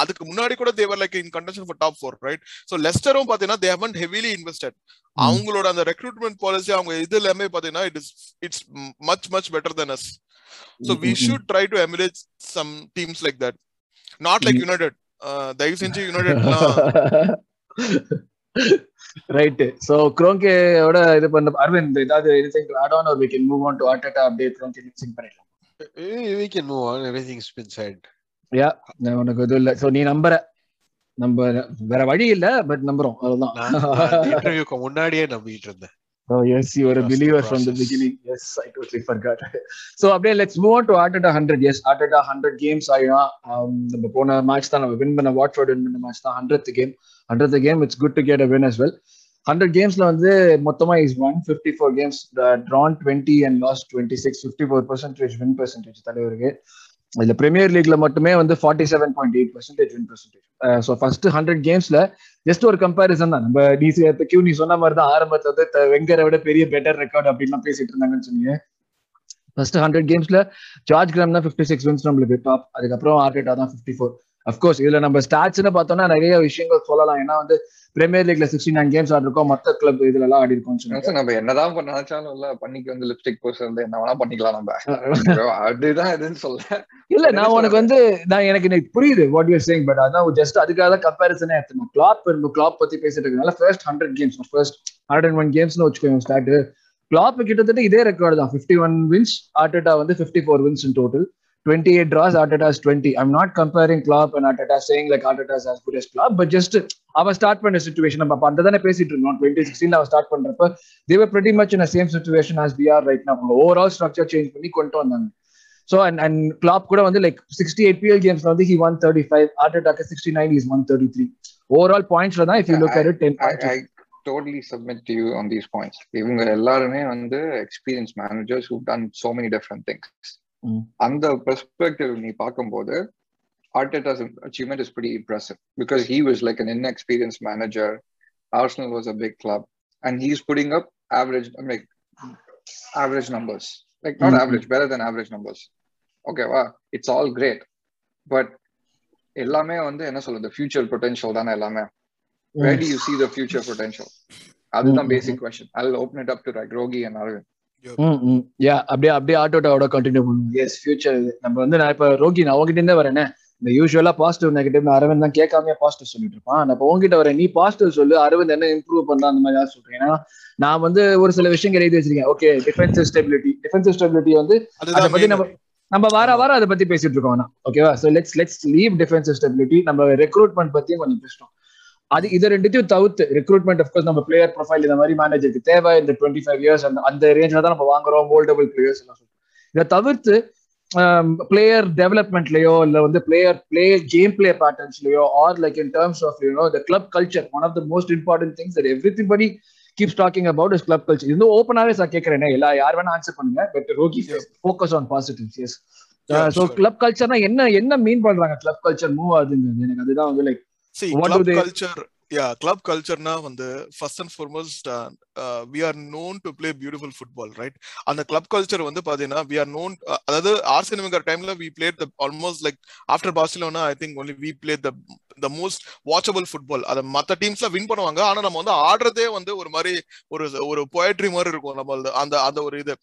அதுக்கு முன்னாடி கூட they were like in contention for top four right so லெஸ்டரும் பாத்தீங்கன்னா they haven't heavily invested அவங்களோட அந்த recruitment policy அவங்க இது எல்லாமே பாத்தீங்கன்னா it is it's much much better than us so we hmm, ம். should try to emulate some teams like that not like ம். united uh, தயவு செஞ்சு யுனைடெட் ரைட் சோ குரோங்கேயோட இது பண்ண அரவிந்த் ஏதாவது anything to add on or we can move on to Arteta அப்படியே Kroenke mixing பண்ணிடலாம் we can move on. Everything's been said. Yeah உனக்கு இது இல்ல. சோ நீ நம்புற. நம்ம வேற வழி இல்ல பட் நம்புறோம். இன்டர்வியூக்கு முன்னாடியே நம்பிட்டு இருந்தேன். Oh yes, you were a believer from the beginning. Yes, I totally forgot. so அப்படியே let's move on to Arteta 100. Yes, Arteta 100 games ஆயினா நம்ம போன மேட்ச் தான் நம்ம வின் பண்ண வாட்ஃபோர்ட் வின் பண்ண மேட்ச் தான் 100th game 100th game it's good to get a win as well. 100 கேம்ஸ்ல வந்து மொத்தமா is won fifty four games drawn twenty and lost twenty six fifty four percentage win percentage தலைவருக்கு. இதுல Premier லீக்ல மட்டுமே வந்து forty seven point eight percentage win percentage so first hundred கேம்ஸ்ல just ஒரு comparison தான். நம்ம டிசி கியூ நீ சொன்ன மாதிரி தான் ஆரம்பத்துல வந்து வெங்கரை விட பெரிய பெட்டர் ரெக்கார்ட் அப்படின்லாம் பேசிட்டு இருந்தாங்கன்னு சொன்னீங்க. ஃபர்ஸ்ட் ஹண்ட்ரட் கேம்ஸ்ல ஜார்ஜ் கிராம் தான் ஃபிஃப்டி சிக்ஸ் வின்ஸ் நம்மளுக்கு டாப் அதுக்கப்புறம் ஆர்டேட்டா தான் ஃபிஃப்டி ஃபோர் அஃப்கோர்ஸ் இதுல நம்ம ஸ்டாட்ஸ்னு பார்த்தோம்னா நிறைய விஷயங்கள் சொல்லலாம். ஏன்னா வந்து பிரீமியர் லீக்ல சிக்ஸ்டி நைன் கேம்ஸ் ஆடிருக்கோம். மத்த கிளப் இதுல எல்லாம் ஆடி இருக்கோம் நம்ம என்னதான் பண்ண நினைச்சாலும் இல்ல பண்ணிக்கு வந்து லிப்ஸ்டிக் போஸ்ட் வந்து என்ன வேணா பண்ணிக்கலாம் நம்ம. அதுதான் இதுன்னு சொல்ல இல்ல நான் உனக்கு வந்து நான் எனக்கு எனக்கு புரியுது வாட் யூர் சேயிங் பட் அதான் ஜஸ்ட் அதுக்காக தான் கம்பேரிசனே எடுத்துக்கணும் கிளாப் நம்ம கிளாப் பத்தி பேசிட்டு இருக்கனால first hundred games first hundred one கேம்ஸ்னு வச்சுக்கோங்க ஸ்டார்ட் கிளாப் கிட்டத்தட்ட இதே ரெக்கார்டு தான். ஃபிஃப்டி ஒன் வின்ஸ் ஆர்டேட்டா வந்து fifty four wins in total twenty eight draws Arteta's twenty I'm not comparing Klopp and Arteta saying like Arteta's as good as Klopp but just அவன் start பண்ண situation நம்ம அந்த தானே பேசிட்டு இருந்தோம். Twenty sixteen அவன் start பண்றப்ப they were pretty much in same situation as we are right நம்ம ஓவரால் ஸ்ட்ரக்சர் சேஞ்ச் பண்ணி கொண்டு வந்தாங்க. ஸோ அண்ட் அண்ட் கிளாப் கூட வந்து லைக் சிக்ஸ்டி எயிட் பிஎல் கேம்ஸ்ல வந்து he one thirty five ஆர்டேட்டாக்கு sixty nine is one thirty three overall பாயிண்ட்ஸ்ல தான் if you look at ten I, I totally submit to you on these points. இவங்க எல்லாருமே வந்து experience managers who done so many different things Mm. அந்த perspective நீ பார்க்கும்போது Arteta's achievement is pretty impressive because he was like an inexperienced manager. Arsenal was a big club, and he's putting up average, I mean, like average numbers, like not Mhm. average, better than average numbers. Okay, wow, it's all great, but எல்லாமே வந்து என்ன சொல்றது future potential தானே எல்லாமே where do you see the future potential அதுதான் Mm. Basic question I open it up to like Rogi and Aravind yeah அப்படியே அப்படியே ஆட்டோட்டாவோட கண்டினியூ பண்ணுவோம். எஸ் ஃபியூச்சர் நம்ம வந்து நான் இப்ப ரோகி நான் உங்ககிட்ட இருந்தே வரேனே. இந்த யூஸ்வலா பாசிட்டிவ் நெகட்டிவ் அரவிந்த் தான் கேட்காம பாசிட்டிவ் சொல்லிட்டு இருப்பான். நான் இப்போ உங்ககிட்ட வரேன் நீ பாசிட்டிவ் சொல்லு அரவிந்த் என்ன இம்ப்ரூவ் பண்ணலாம் அந்த மாதிரி ஏதாவது சொல்றேன் ஏன்னா நான் வந்து ஒரு சில விஷயங்கள் எழுதி வச்சிருக்கேன். Okay defensive stability defensive stability வந்து அதை பத்தி. நம்ம நம்ம வார வாரம் அதை பத்தி பேசிட்டு இருக்கோம் ஓகேவா so let's let's leave defensive stability நம்ம ரெக்ரூட்மெண்ட் பத்தியும் கொஞ்சம் பேசணும் அது இது ரெண்டுத்தையும் தவிர்த்து ரெக்ரூட்மெண்ட் அஃப்கோர்ஸ் நம்ம பிளேயர் ப்ரொஃபைல் இந்த மாதிரி மேனேஜருக்கு தேவை. இந்த டுவெண்ட்டி ஃபைவ் இயர்ஸ் அந்த அந்த ரேஞ்சில் தான் நம்ம வாங்குறோம். மோல்டபிள் பிளேயர்ஸ் எல்லாம் சொல்றோம் இதை தவிர்த்து பிளேயர் டெவலப்மெண்ட்லயோ இல்ல வந்து player play game play பேட்டர்ன்ஸ்லயோ or like in terms of you know the club culture one of the most important things that everybody keeps talking about is club culture இது ஓப்பனாவே sir கேட்கறேன் எல்லா யார் வேணா ஆன்சர் பண்ணுங்க. But Rocky focus on positives yes so. Club கல்ச்சர்னா என்ன என்ன mean பண்றாங்க? கிளப் கல்ச்சர் மூவ் ஆகுதுங்கிறது. எனக்கு அதுதான் வந்து like They- culture, yeah, club culture na வந்து first and foremost, we are known to play beautiful football right அந்த கிளப் கல்ச்சர் வந்து பாத்தீங்கன்னா வி ஆர் நோன் அதாவது ஆர்சினமிக்கிற டைம்ல we played the almost like after Barcelona I think only we play the the most watchable football அதை மற்ற டீம்ஸ்ல win பண்ணுவாங்க ஆனா நம்ம வந்து ஆடுறதே வந்து ஒரு மாதிரி ஒரு ஒரு பொயட்ரி மாதிரி இருக்கும் நம்ம அந்த அந்த ஒரு இது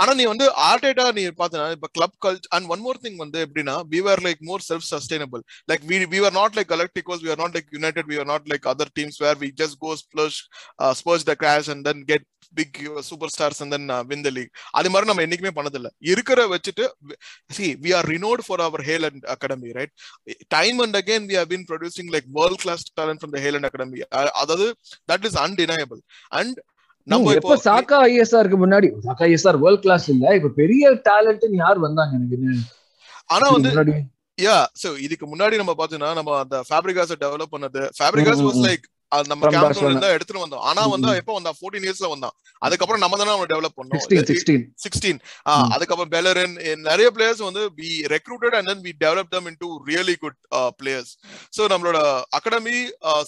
ஆனா நீ வந்து ஆர்டேட்டா நீ பாத்தீங்கன்னா இப்ப club culture and one more thing வந்து எப்படின்னா we are like more self sustainable like we we are not like Galacticos we are not like United we are not like other teams where we just goes splash spurs the cash then get big uh, superstars and then uh, win the league அது மாதிரி நம்ம என்னைக்குமே பண்ணதில்ல இருக்கிற வச்சுட்டு see we are renowned for our Haaland academy right time and again we have been producing like world class talent from the Haaland academy அ- அதாவது that is undeniable and நம்ம இப்போ சாக்கா ஐஎஸ்ஆருக்கு முன்னாடி சாக்கா ஐஎஸ்ஆர் வேர்ல்ட் கிளாஸ் இல்ல இப்ப பெரிய talent யார் வந்தாங்க எனக்கு ஆனா வந்து யா சோ இதுக்கு முன்னாடி நம்ம பாத்தீங்கன்னா நம்ம அந்த ஃபேப்ரிகாஸ் டெவலப் பண்ணது ஃபேப்ரிகாஸ் வாஸ் ம். லைக் நம்ம. இருந்தா எடுத்துட்டு வந்தோம். ஆனா வந்து ம். எப்போ வந்தா 14 இயர்ஸ்ல வந்தான். அதுக்கப்புறம் நம்ம தானே அவனை டெவலப் பண்ணோம். சிக்ஸ்டீன் ம். அதுக்கப்புறம் பெலரின் நிறைய பிளேயர்ஸ் வந்து we recruited and then we develop them into really good players so நம்மளோட அகாடமி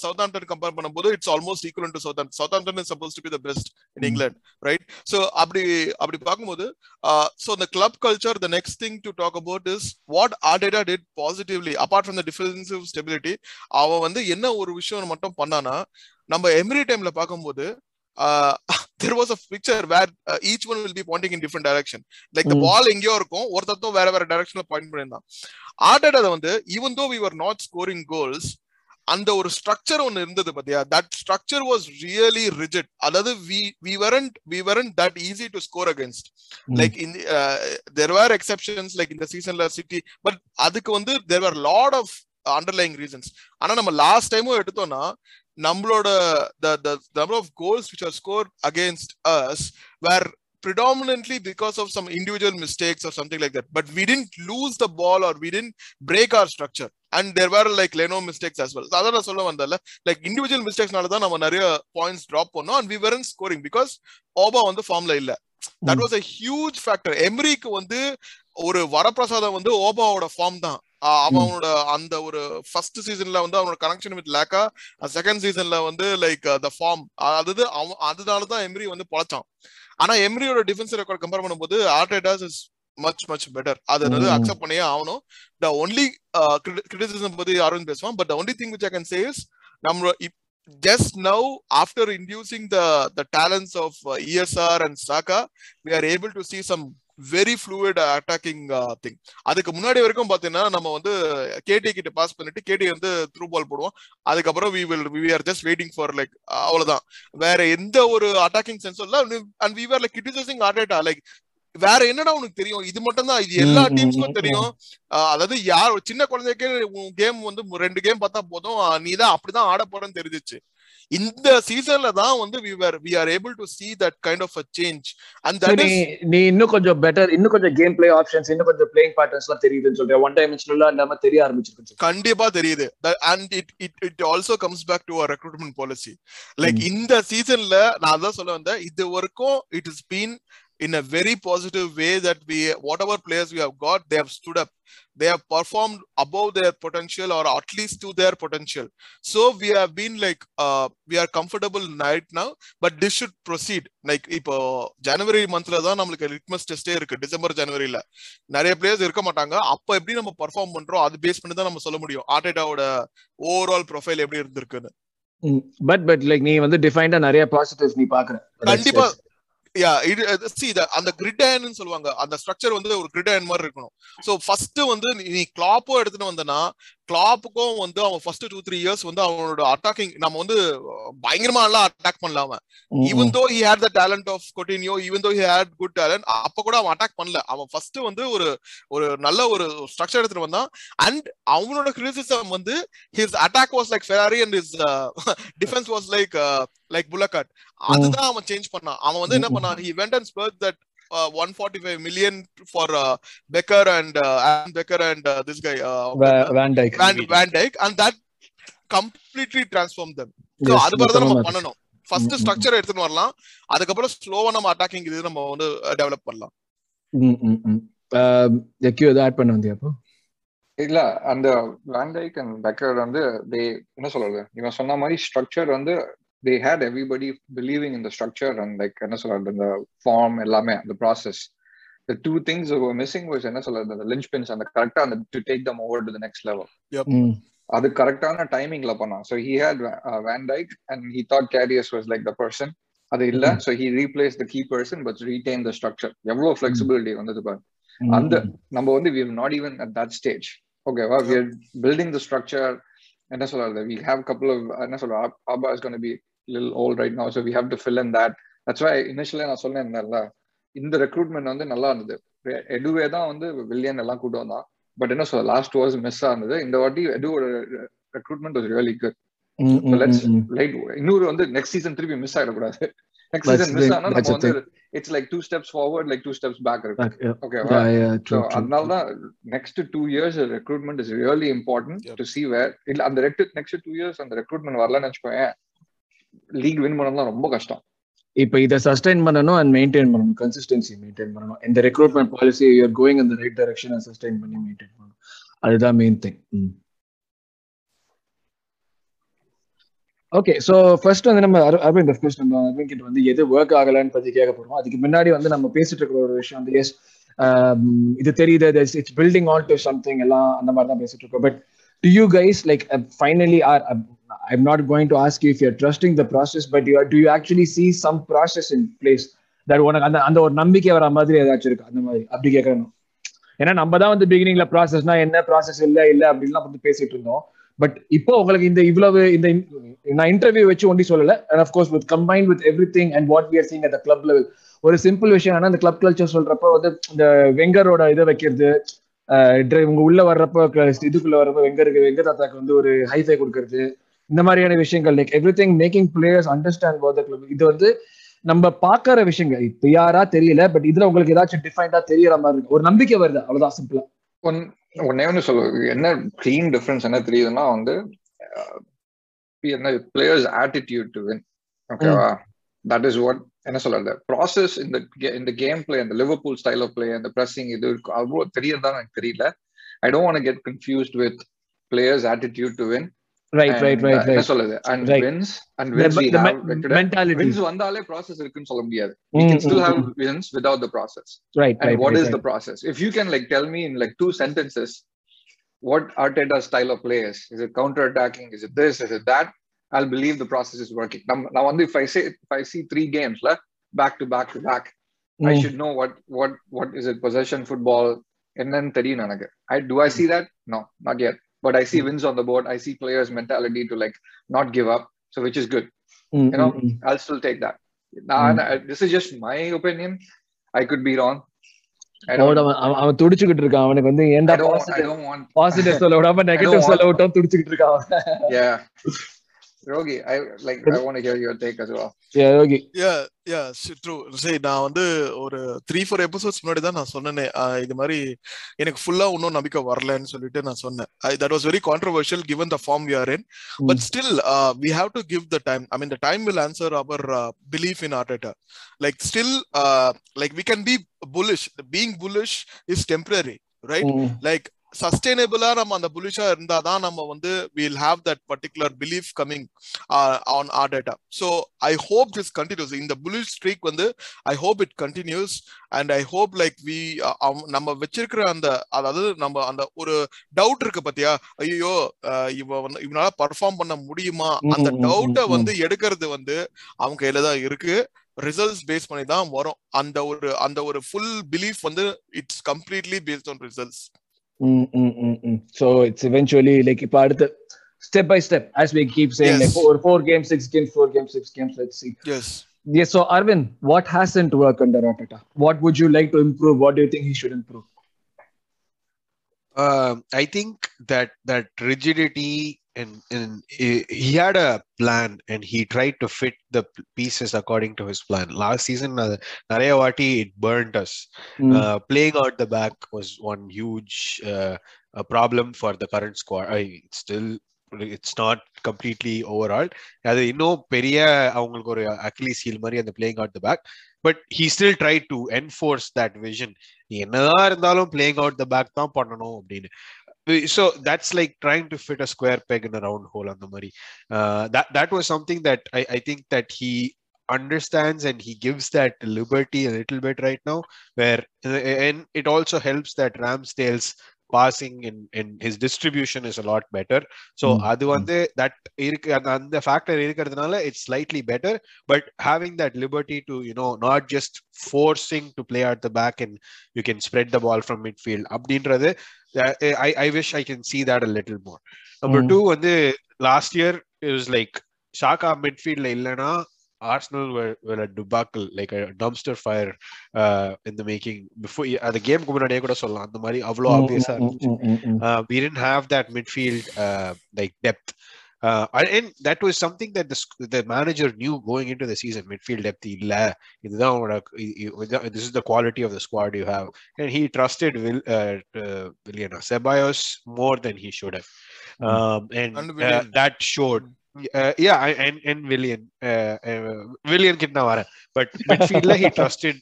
சவுத் ஆம்டன் கம்பேர் பண்ணும்போது it's almost equal to south Southampton is supposed to be the best in. England right so அப்படி அப்படி பார்க்கும்போது so the club culture the next thing to talk about is what Arteta did positively. Apart from the defensive stability அவன் வந்து என்ன ஒரு விஷயம் மட்டும் பண்ணானா நம்ம எம்ரி டைம்ல பார்க்கும்போது there was a picture where each one will be pointing in different direction like. Ball எங்கேயோ இருக்கும் ஒருத்தத்தும் வேற வேற டைரக்ஷன்ல பாயிண்ட் பண்ணியிருந்தான். ஆர்டேட் அதை வந்து even though we were not scoring goals அந்த ஒரு ஸ்ட்ரக்சர் ஒன்னு இருந்தது பாத்தியா? That structure was really rigid அதாவது we we weren't we weren't that easy to score against. Like இந்த தெர் வேர் எக்ஸெப்ஷன்ஸ் லைக் இந்த சீசன்ல சிட்டி பட் அதுக்கு வந்து there are lot of underlying reasons ஆனா நம்ம லாஸ்ட் டைமும் எடுத்தோம்னா நம்மளோட the number of goals which are scored against us were predominantly because of some individual mistakes or something like that but we didn't lose the ball or we didn't break our structure and there were like leno mistakes as well So அதான் நான் சொல்ல வந்தல like individual mistakesனால தான் நம்ம நிறைய points drop பண்ணோம் and we weren't scoring because Auba வந்து ஃபார்ம்ல இல்ல that was a huge factor எம்ரிக்கு வந்து ஒரு வரப்பிரசாதம் வந்து ஓபாவோட ஃபார்ம் தான் அவனோட அந்த ஒரு ஃபர்ஸ்ட் சீசன்ல வந்து அவனோட கனெக்ஷன் வித் லேக்கா செகண்ட் சீசன்ல வந்து லைக் த ஃபார்ம் அதாவது அவன் அதனால தான் எம்ரி வந்து பொழைச்சான். ஆனா எம்ரியோட டிஃபென்ஸ் ரெக்கார்ட் கம்பேர் பண்ணும்போது Arteta's is much much better அது வந்து. அக்செப்ட் பண்ணியே ஆகணும். த ஒன்லி கிரிட்டிசிசம் பத்தி அரவிந்த் பேசுவான். But only thing which I can say is நம்ம just now after inducing the the talents of uh, ESR and Saka we are able to see some very fluid attacking uh, thing. அதுக்கு முன்னாடி வரைக்கும் பாத்தீங்கன்னா நம்ம வந்து கேடி கிட்ட pass பண்ணிட்டு கேடி வந்து த்ரூ பால் போடுவோம். அதுக்கப்புறம் we will we are just waiting for like அவ்வளவுதான். வேற எந்த ஒரு அட்டாக்கிங் சென்ஸும் இல்ல and we are like criticising Arteta like வேற என்னடா உனக்கு தெரியும்? இது மட்டும் தான் இது எல்லா டீம்ஸ்க்கும் தெரியும். அதாவது யார் சின்ன குழந்தைக்கே கேம் வந்து ரெண்டு கேம் பார்த்தா போதும். நீ தான் அப்படிதான் ஆட போறேன்னு தெரிஞ்சிச்சு. இந்த சீசன்ல தான் வந்து we were we are able to see that kind of a change. And So that நீ இன்னும் கொஞ்சம் பெட்டர் இன்னும் கொஞ்சம் கேம் பிளே ஆப்ஷன்ஸ் இன்னும் கொஞ்சம் பிளேயிங் பேட்டர்ன்ஸ் எல்லாம் தெரியுதுன்னு சொல்றேன் ஒன் டைமென்ஷனலா இல்லாம தெரிய ஆரம்பிச்சிருக்கு கண்டிப்பா தெரியுது. And it it it also comes back to recruitment policy like. இந்த சீசன்ல நான் அதான் சொல்ல வந்தேன். இது வரைக்கும் it is been in a very positive way that we whatever players we have got they have stood up they have performed above their potential or at least to their potential so we have been like uh, we are comfortable right now but this should proceed like இப்போ ஜனவரி மந்த்ல தான் நம்மளுக்கு litmus டெஸ்டே இருக்கு December ஜனவரியில நிறைய players இருக்க மாட்டாங்க அப்ப எப்படி நம்ம பர்ஃபார்ம் பண்றோம் அது பேஸ் பண்ணி தான் நம்ம சொல்ல முடியும் ஆர்டேட்டாவோட ஓவரால் ப்ரொஃபைல் எப்படி இருந்திருக்குன்னு பட் பட் லைக் நீ வந்து டிஃபைன்டா நிறைய பாசிட்டிவ்ஸ் நீ பாக்குற கண்டிப்பா யா இது சி அந்த கிரிட் சொல்லுவாங்க. அந்த ஸ்ட்ரக்சர் வந்து ஒரு கிரிட் அயன் மாதிரி இருக்கணும். சோ ஃபர்ஸ்ட் வந்து நீ கிளாப்போ எடுத்துட்டு வந்தனா கிளாப்புக்கும் வந்து அவன் ஃபர்ஸ்ட் டூ த்ரீ இயர்ஸ் வந்து அவனோட அட்டாக்கிங் நம்ம வந்து பயங்கரமா எல்லாம் அட்டாக் பண்ணல அவன் even though he had the talent of Coutinho even though he had good talent அப்ப கூட அவன் அட்டாக் பண்ணல. அவன் ஃபர்ஸ்ட் வந்து ஒரு ஒரு நல்ல ஒரு ஸ்ட்ரக்சர் எடுத்துட்டு வந்தான். அண்ட் அவனோட கிரிட்டிசிசம் வந்து his attack was like Ferrari and his defence was like like bullock cart அதுதான் அவன் சேஞ்ச் பண்ணான். அவன் வந்து என்ன பண்ணான்? He went and splurge that uh, 145 million for uh, Becker and uh, Aaron Becker and uh, this guy uh, Van Dijk Van, Van Dyke and that completely transformed them. So அது மாதிரி தான் நம்ம பண்ணணும். ஃபர்ஸ்ட். ஸ்ட்ரக்சர் எடுத்துட்டு வரலாம். அதுக்கப்புறம் ஸ்லோவா நம்ம அட்டாக்கிங் இது நம்ம வந்து டெவலப் பண்ணலாம். எக்யூ எதாவது ஆட் பண்ண வந்தியா அப்போ இல்ல அந்த வேண்டைக் அண்ட் பெக்கர் வந்து தே என்ன சொல்றது? இவன் சொன்ன மாதிரி ஸ்ட்ரக்சர் வந்து they had everybody believing in the structure and like என்ன சொல்றது இந்த ஃபார்ம் எல்லாமே அந்த process the two things that were missing was என்ன சொல்றது அந்த லிஞ்ச் பின்ஸ் அந்த கரெக்டா அந்த to take them over to the next level அது கரெக்டான டைமிங்ல பண்ணான். So he had Van Dijk and he thought carriers was like the person அது இல்ல. So he replace the key person but retain the structure எவ்வளவு flexibility வந்தது பாரு. அந்த நம்ம வந்து we not even at that stage ஓகேவா we are building the structure என்ன சொல்றது வி ஹேவ் கப்புள் ஆஃப் என்ன சொல்ற ஆபா இஸ் கோன் பி லில் ஓல் right now so we have to fill in that that's why இனிஷியலா நான் சொன்னேன்ல இந்த ரெக்ரூட்மெண்ட் வந்து நல்லா இருந்தது. எடுவே தான் வந்து வில்லியன் எல்லாம் கூட்டு வந்தான். பட் என்ன சொல்ல லாஸ்ட் வாஸ் மிஸ் ஆனது இந்த வாட்டி எடுவோட recruitment was really good light இன்னொரு வந்து நெக்ஸ்ட் சீசன் திருப்பி மிஸ் ஆயிடக்கூடாது. நெக்ஸ்ட் சீசன் மிஸ் ஆனா நம்ம வந்து it's like two steps forward like two steps back இருக்கு. ஓகேவா சோ அதனால தான் next two years recruitment is really important to see where இல்ல அந்த நெக்ஸ்ட் டூ இயர்ஸ் அந்த ரெக்ரூட்மெண்ட் வரலன்னு வச்சுக்கோங்க லீக் வின் பண்ணலாம் ரொம்ப கஷ்டம். இப்போ இதை சஸ்டைன் பண்ணணும் அண்ட் மெயின்டைன் பண்ணணும். கன்சிஸ்டன்சி மெயின்டைன் பண்ணணும். இந்த ரெக்ரூட்மெண்ட் பாலிசி யூஆர் கோயிங் இந்த ரைட் டைரக்ஷன் சஸ்டைன் பண்ணி மெயின்டைன் பண்ணணும். அதுதான் main thing okay so first வந்து நம்ம அரவிந்த் அஃப்கோர்ஸ் நம்ம அரவிந்த் கிட்ட வந்து எது ஒர்க் ஆகலன்னு பத்தி கேட்க போறோம் அதுக்கு முன்னாடி வந்து நம்ம பேசிட்டு இருக்கிற ஒரு விஷயம் வந்து எஸ் um, இது தெரியுது it's building all to something எல்லாம் அந்த மாதிரி தான் பேசிட்டு இருக்கோம். But to you guys like finally are I'm not going to ask you if you're trusting the process, but you are, do you actually see some process in place that உனக்கு அந்த அந்த ஒரு நம்பிக்கை வர மாதிரி ஏதாச்சும் இருக்கு? அந்த மாதிரி அப்படி கேட்கணும் ஏன்னா நம்ம தான் வந்து பிகினிங்ல ப்ராசஸ்னா என்ன ப்ராசஸ் இல்ல இல்ல அப்படின்லாம் வந்து பேசிட்டு இருந்தோம். பட் இப்போ உங்களுக்கு இந்த இவ்வளவு இந்த நான் இன்டர்வியூ வச்சு ஒண்டி சொல்லல. And of course with combine with everything and what we are seeing at club level ஒரு சிம்பிள் விஷயம் ஆனா அந்த கிளப் கல்ச்சர் சொல்றப்ப வந்து இந்த வெங்கரோட இதை வைக்கிறது உங்க உள்ள வர்றப்ப இதுக்குள்ள வர்றப்ப வெங்கருக்கு வெங்க தாத்தாக்கு வந்து ஒரு ஹைஃபை கொடுக்கறது. இந்த மாதிரியான விஷயங்கள் like everything making players understand what club இது வந்து நம்ம பாக்குற விஷயங்கள். இப்ப யாரா தெரியல பட் இதுல உங்களுக்கு ஏதாச்சும் டிஃபைண்டா தெரியற மாதிரி இருக்கு. ஒரு நம்பிக்கை வருது அவ்வளவுதான் சிம்பிளா ஒன்னே ஒன்று சொல்லுவது என்ன கிளீன் டிஃபரன்ஸ் என்ன தெரியுதுன்னா வந்து என்ன பிளேயர்ஸ் ஆட்டிடியூட் டு வின் ஓகேவா தட் இஸ் வாட் என்ன சொல்றது? ப்ராசஸ் இந்த இந்த கேம் பிளே அந்த லிவர்பூல் ஸ்டைல் ஆஃப் பிளே அந்த ப்ரெஸ்ஸிங் இது அவ்வளோ தெரியறதா எனக்கு தெரியல. I don't want get confused with players attitude to win Right right And, right uh, என்ன ரைட் சொல்லுது and Right. wins and wins we have like today, mentality wins வந்தாலே process இருக்குன்னு சொல்ல முடியாது we can still have wins without the process right and right what is the process if you can like tell me in like two sentences what Arteta's style of play is is it counter attacking is it this is it that I'll believe the process is working now, now on the, if I say if I see three games like, back to back to back I should know what what what is it possession football என்னன்னு தெரியும் எனக்கு I do I see that no not yet But I see wins on the board I see players mentality to like not give up so which is good you know I'll still take that now Mm. I- this is just my opinion I could be wrong அவன் துடிச்சுக்கிட்டு இருக்கான் அவனுக்கு வந்து ஏன்டா positive சொல்ல விடாம negative சொல்ல விட்டோம் துடிச்சுக்கிட்டு இருக்கான் I like I want to hear your take as well Yeah, okay. Yeah, yeah, true சரி நான் வந்து ஒரு த்ரீ ஃபோர் எபிசோட்ஸ் முன்னாடி தான் நான் சொன்னேனே இது மாதிரி எனக்கு ஃபுல்லா இன்னும் நம்பிக்கை வரலன்னு சொல்லிட்டு நான் சொன்னேன் that was very controversial given the form we are in but still uh, we have to give the time i mean the time will answer our uh, belief in arteta like still uh, like we can be bullish being bullish is temporary right Mm. like சஸ்டைனபிளா நம்ம அந்த புலிஷா இருந்தாதான் நம்ம வந்து will have that particular belief coming on Arteta so I hope this continues இந்த bullish streak வந்து I hope it continues and I hope like we நம்ம வச்சிருக்கிற அந்த அதாவது நம்ம அந்த ஒரு டவுட் இருக்கு பாத்தியா? ஐயோ இவ வந்து இவனால பர்ஃபார்ம் பண்ண முடியுமா? அந்த டவுட்டை வந்து எடுக்கிறது வந்து அவங்க கையில தான் இருக்கு. ரிசல்ட்ஸ் பேஸ் பண்ணி தான் வரும். அந்த ஒரு அந்த ஒரு ஃபுல் பிலீஃப் வந்து it's completely based on results Mm, mm, mm, mm, so it's eventually like part the step by step, as we keep saying, yes. like four, four games, six games, four games, six games. Let's see. Yes. Yes. So Arvin, what hasn't worked under Arteta? What would you like to improve? What do you think he should improve? Uh, I think that that rigidity and and he had a plan and he tried to fit the pieces according to his plan. Last season, uh, நிறைய வாட்டி it burned us. Mm, Uh, playing out the back was one huge uh, a problem for the current squad. I it's still it's not completely overall. அது இன்னும் பெரிய அவங்களுக்கு ஒரு Achilles heel மாதிரி அந்த playing out the back but he still try to enforce that vision நீ என்னதான் இருந்தாலும் பிளேயிங் அவுட் த பேக் தான் பண்ணணும் அப்படின்னு so that's like trying to fit a square peg in a round hole on the Murray. Uh, that that was something that I, I think that he understands and he gives that liberty a little bit right now where and it also helps that Ramsdale's passing and, and his distribution is a lot better so Mm. அது வந்து that இருக்கு அந்த அந்த factor இருக்கிறதுனால it's slightly better but having that liberty to you know not just forcing to play at the back and you can spread the ball from midfield அப்படின்றது uh, I, I wish I can see that a little more. Number Mm. two, வந்து last year it was like Shaka midfield இல்லைன்னா Arsenal were, were a debacle, like a dumpster fire uh, in the making. Before அந்த கேமுக்கு முன்னாடியே கூட சொல்லலாம் அந்த மாதிரி அவ்வளோ mm, ஆப்வியஸா mm, இருந்துச்சு mm, mm, mm. uh, we didn't have that midfield uh, like depth. Uh, and- and that was something that the, sc- the manager knew going into the season. Midfield depth, இல்ல. இதுதான் உனக்கு- இ- இ- இதான்- this is the quality of the squad you have. And he trusted Will, uh, uh, Willian Ceballos more than he should have. Um, and And uh, Willian. that showed. Uh, yeah, I- and and Willian, uh, uh, Willian கிட்ட நான் வரேன். But midfielder he trusted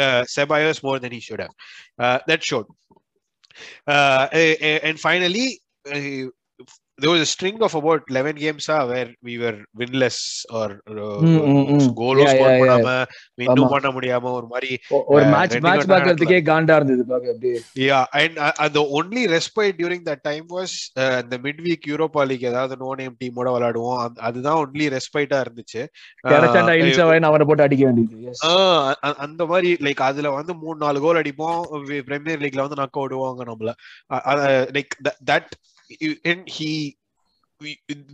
uh, Ceballos more than he should have. Uh, that showed. Uh, a- a- and finally, uh, there was a string of about 11 games uh, where we were winless or yeah, yeah. பண்ணாம ஆமா. பண்ண முடியாம ஒரு மாதிரி ஒரு match match கட்ட பாக்குறதுக்கே காண்டா இருந்தது பாக்க அப்படியே. Yeah and uh, uh, the only respite during that time was uh, the midweek Europa League ஏதாவது நோ நேம் டீமோட விளையாடுவோம். அந்த- அதுதான் ஒன்லி ரெஸ்பைட்டா இருந்துச்சு. அவனை போட்டு அடிக்க வேண்டியது? அந்த மாதிரி லைக் அதுல வந்து மூணு நாலு கோல் அடிப்போம். பிரீமியர் லீக்ல வந்து நக்க விடுவாங்க நம்மள. Like that he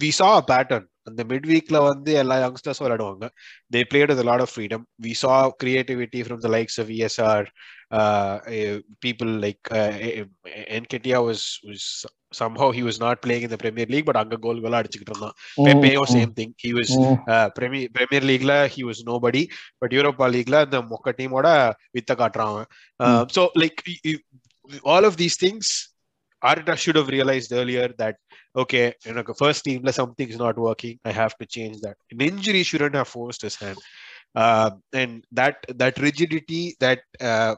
we saw a pattern அந்த மிட் வீக்ல வந்து எல்லா யங்ஸ்டர்ஸ் விளையாடுவாங்க they played with lot of freedom we saw creativity from the likes of ESR people like Nketiah was somehow he was not playing in the Premier League, but அங்க கோல் Cola அடிச்சுக்கிட்டு இருந்தான் Mm, பெப்பேயோ mm, same thing he was mm. Premier premier லீக்ல he was nobody but Europa லீக்ல இந்த மொக்க டீமோட வித்த காட்டுறான் so like all of these things Arteta should have realized earlier that okay, you know, first team something is not working. I have to change that. An injury shouldn't have forced his hand. Uh, and that that rigidity that uh,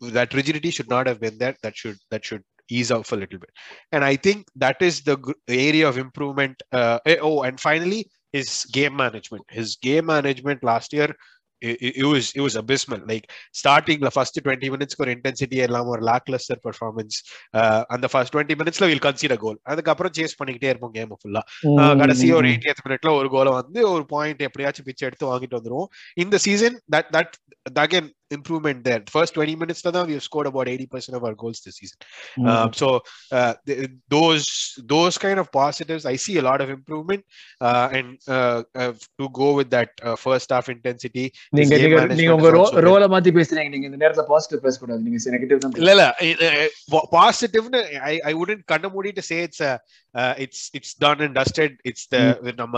that rigidity should not have been there. That should that should ease off a little bit. And I think that is the area of improvement. Uh, eh, oh, and finally, his game management. His game management last year it, it was it was abysmal. Like starting the first 20 minutes for intensity எல்லாம் ஒரு lackluster performance. Uh, அந்த first 20 minutesல will concede a goal. அதுக்கப்புறம் chase பண்ணிக்கிட்டே இருப்போம் game ஃபுல்லா கடைசி ஒரு எயிட்டியத் மினிட்ல ஒரு கோலை வந்து ஒரு பாயிண்ட் எப்படியாச்சும் பிச்சை எடுத்து வாங்கிட்டு வந்துருவோம் இந்த season that that again improvement there first twenty மினிட்ஸ்ல தான் we scored about eighty percent of our goals this season Um, so uh, th- those those kind of positives, I see a lot of improvement. Uh, and uh, uh, to go with that uh, first half intensity, his நீங்க game நீங்க management நீங்க உங்க is also good. ரோல மாத்தி பேசுறீங்க. நீங்க இந்த நேரத்துல பாசிட்டிவ் பேசக்கூடாது. நீங்க நெகட்டிவ் தான் இல்ல இல்ல. பாசிட்டிவ் ஐ ஐ வுடன்ட் கண்ண மூடிட்டு say it's it's it's done and dusted it's the நம்ம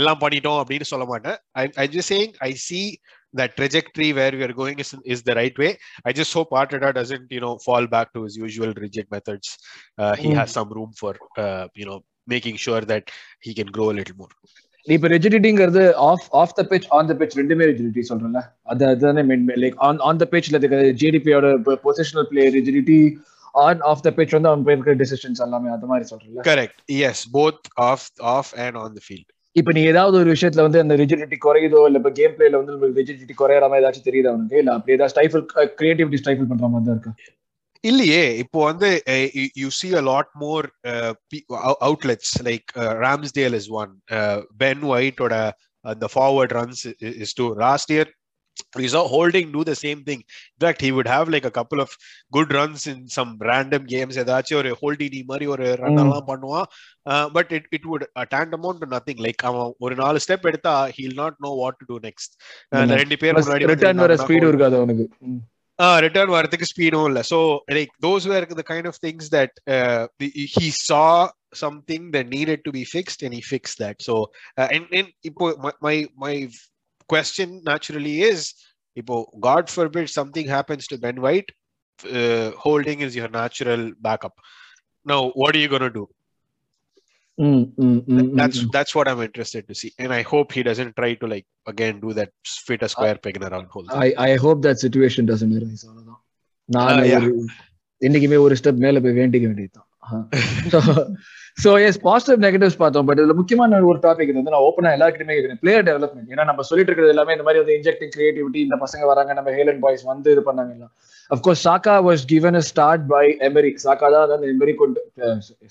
எல்லாம் பண்ணிட்டோம் அப்படின்னு சொல்ல மாட்டேன். I I just saying I see that trajectory where we are going is, is the right way. I just hope Arteta doesn't, you know, fall back to his usual rigid methods. Uh, he Mm. has some room for, uh, you know, making sure that he can grow a little more. இப்ப ரெஜிடிட்டிங்கிறது off off the pitch on the pitch ரெண்டுமே ரெஜிடிட்டி சொல்றேன்ல அது அதுதானே main like on on the பிச்ல இருக்கிற ஜிடிபியோட positional play rigidity on off the pitch வந்து அவன் இருக்கிற decisions எல்லாமே அது மாதிரி சொல்றேன்ல Correct. Yes, both off, off and on the field. இப்ப நீ ஏதாவது ஒரு விஷயத்துல வந்து அந்த ரிஜிடிட்டி குறையுதோ இல்ல இப்ப கேம் பிளேல வந்து உங்களுக்கு ரிஜிடிட்டி குறையற மாதிரி ஏதாச்சும் தெரியுதா அவனுக்கு இல்ல அப்படி ஏதாவது ஸ்டைஃபிள் கிரியேட்டிவிட்டி ஸ்டைஃபிள் பண்ற மாதிரி தான் இருக்கு? இல்லையே. இப்போ வந்து you see a lot more outlets like Ramsdale is one Ben ஒயிட்டோட அந்த forward runs is too last year we saw holding do the same thing in fact he would have like a couple of good runs in some random games ஏதாச்சும் ஒரு ஹோல்டினி மாதிரி ஒரு run Mm. எல்லாம் பண்ணுவான் but it it would tantamount to nothing like அவன் ஒரு நாலு step எடுத்தா he'll not know what to do next Uh, இந்த ரெண்டு பேர் முன்னாடி ரிட்டர்ன் வர ஸ்பீடு இருக்காது அவனுக்கு ரிட்டர்ன் வரதுக்கு ஸ்பீடும் இல்ல so like those where the kind of things that he saw something that needed to be fixed and he fixed that so uh, and, and இப்போ my, my my question naturally is இப்போ god forbid something happens to ben white uh, holding is your natural backup now what are you going to do ம், ம், ம், ம், that's ம். that's what i'm interested to see and i hope he doesn't try to like again do that fit a square peg in a round hole I I hope that situation doesn't arise அவ்வளவுதான் நான் Ah, yeah. ஒரு என்னைக்குமே ஒரு step மேல போய் வேண்டிக்க வேண்டியதுதான் So yes positive negatives பார்த்தோம். But இதுல முக்கியமான ஒரு டாபிக் இது வந்து நான் ஓப்பனா எல்லாருக்குமே கேட்குறேன் பிளேயர் டெவலப்மெண்ட் ஏன்னா நம்ம சொல்லிட்டு இருக்கிறது எல்லாமே இந்த மாதிரி வந்து இன்ஜெக்டிங் கிரியேட்டிவிட்டி இந்த பசங்க வராங்க நம்ம ஹேலன் பாய்ஸ் வந்து இது பண்ணாங்க எல்லாம் of course Saka was given a start by Emery Saka தான் அந்த எமரி கொண்டு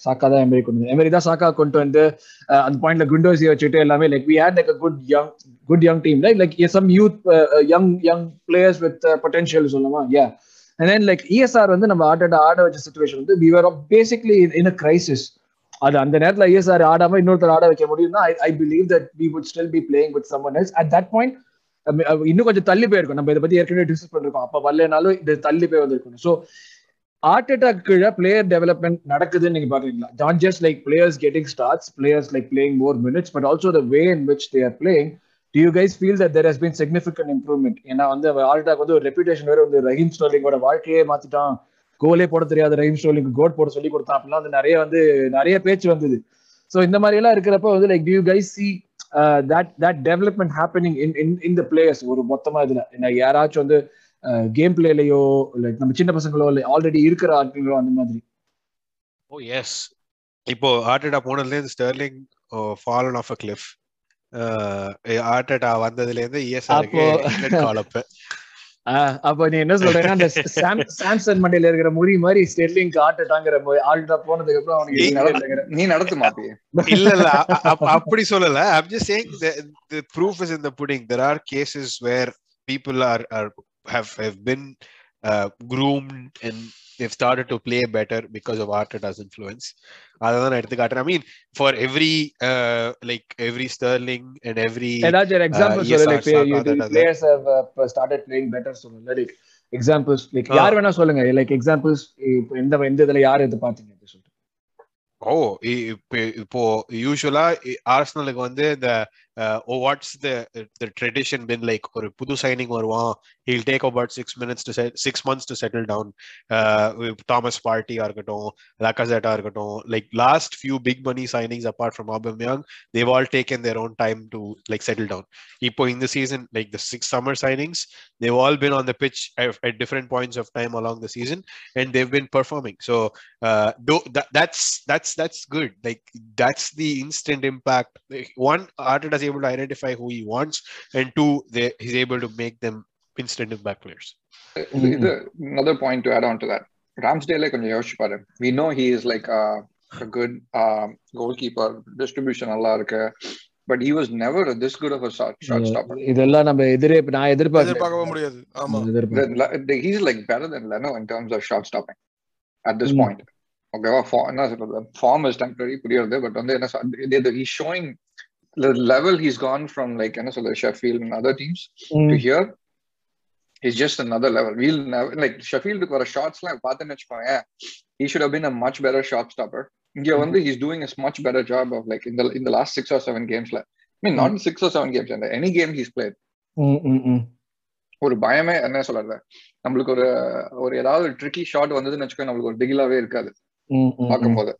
சாக்கா தான் எமரி கொண்டு எமரி தான் சாக்கா கொண்டு வந்து அந்த பாயிண்ட்ல குண்டோசி வச்சுட்டு எல்லாமே like we had like good young good young team like like some youth young young players with potential சொல்லுமா? Yeah and then like ESR வந்து நம்ம ஆட்ட ஆட வச்ச சுச்சுவேஷன் வந்து we were basically in a crisis அது அந்த நேரத்துல ஐஎஸ்ஆர் ஆடாம இன்னொருத்தர் ஆட வைக்க முடியும்னா I I believe that we would still be playing with someone else at that point இன்னும் கொஞ்சம் தள்ளி போயிருக்கும். நம்ம இதை பத்தி ஏற்கனவே டிஸ்கஸ் பண்ணிருக்கோம். அப்ப வரலனாலும் இது தள்ளி போய் வந்திருக்கும். ஸோ ஆர்டேட்டா கீழே பிளேயர் டெவலப்மெண்ட் நடக்குதுன்னு நீங்க பாக்குறீங்களா? Not just like players getting starts players like playing more minutes but also the way in which they're playing do you guys feel that there has been significant improvement ஏன்னா வந்து ஆல்டாக் வந்து ஒரு reputation வேற வந்து ரஹீம் ஸ்டோலிங்கோட வாழ்க்கையே மாத்திட்டான். கோலே போட தெரியாத ரஹீம் ஸ்டோலிங் கோட் போட சொல்லி கொடுத்தான் அப்படிலாம் வந்து நிறைய வந்து நிறைய பேச்சு வந்தது. ஸோ இந்த மாதிரி எல்லாம் இருக்கிறப்ப வந்து like do you guys see that that development happening in in in the players ஒரு மொத்தமா இதுல. என்ன யாராச்சும் வந்து கேம் பிளேலையோ லைக் நம்ம சின்ன பசங்களோ இல்லை ஆல்ரெடி இருக்கிற ஆட்களோ அந்த மாதிரி. ஓ எஸ் இப்போ Arteta போனதுலேருந்து Sterling fallen off a cliff Arteta வந்ததுல இருந்து இஎஸ்ஆருக்கு அப்போ- ஆஹ் அப்ப. நீ என்ன சொல்றேன்னா அந்த சாம் சாம்சன் மண்டையில இருக்கிற முறி மாதிரி ஸ்டெர்லிங் ஆட்டுட்டாங்கிற ஆல்டா போனதுக்கு அப்புறம் அவனுக்கு நீ நடத்து மாப்பி இல்ல இல்ல அப்படி சொல்லல. I'm just saying the, the proof is in the pudding. There are cases where people are are have have been uh, groomed and they've started to play better because of Arteta's influence. அதான் நான் எடுத்து காட்டுறேன் I mean for every uh, like every Sterling and every ஏதாச்சும் ஒரு example yes, சொல்லு like players have started playing better சொல்லுங்க like examples like யார் வேணா சொல்லுங்க. லைக் எக்ஸாம்பிள்ஸ் இப்போ எந்த எந்த இதுல யார் எது பாத்தீங்க அப்படி சொல்லிட்டு. ஓ இப்ப- இப்போ யூஸ்வலா ஆர்சனலுக்கு வந்து இந்த oh, what's the the tradition been like ஒரு புது சைனிங் வருவான் he'll take about six minutes to set, six months to settle down uh, Thomas Partey ஆ இருக்கட்டும் Lacazette ஆ இருக்கட்டும் like last few big money signings apart from Aubameyang they've all taken their own time to like settle down இப்போ in the season like the six summer signings they've all been on the pitch at, at different points of time along the season and they've been performing so uh though that, that's that's that's good like that's Like, is able to identify who he wants and two they, he's able to make them instant impact players இது another point to add on to that ராம்ஸ்டேலே கொஞ்சம் யோசிச்சு பாரு we know he is like a, a good uh, goalkeeper distribution நல்லா இருக்கு but he was never this good of a shot, shot stopper இதெல்லாம் நம்ம எதிரே நான் எதிர்பார்க்கல எதிர்பார்க்கவே முடியாது ஆமா he's like better than Leno in terms of shot stopping at this Mm. point ஓகேவா என்ன சொல்றது ஃபார்ம் இஸ் டெம்பரரி புரியுது பட் வந்து என்ன சொல் he's showing level he's gone from like என்ன சொல்றது Sheffield and other teams hmm. to here is just another level. We'll never like Sheffield a shots like பார்த்தேன்னு வச்சுக்கோங்க he should have been a much better shot stopper. இங்க வந்து he's doing a much better job of like in the in the last six or seven games. Like, I mean, not six or seven games, and any game he's played. ஒரு பயமே என்ன சொல்றது நம்மளுக்கு ஒரு ஒரு ஏதாவது ட்ரிக்கி ஷாட் வந்ததுன்னு வச்சுக்கோ நம்மளுக்கு ஒரு திகிலாவே இருக்காது. பார்க்கும்போது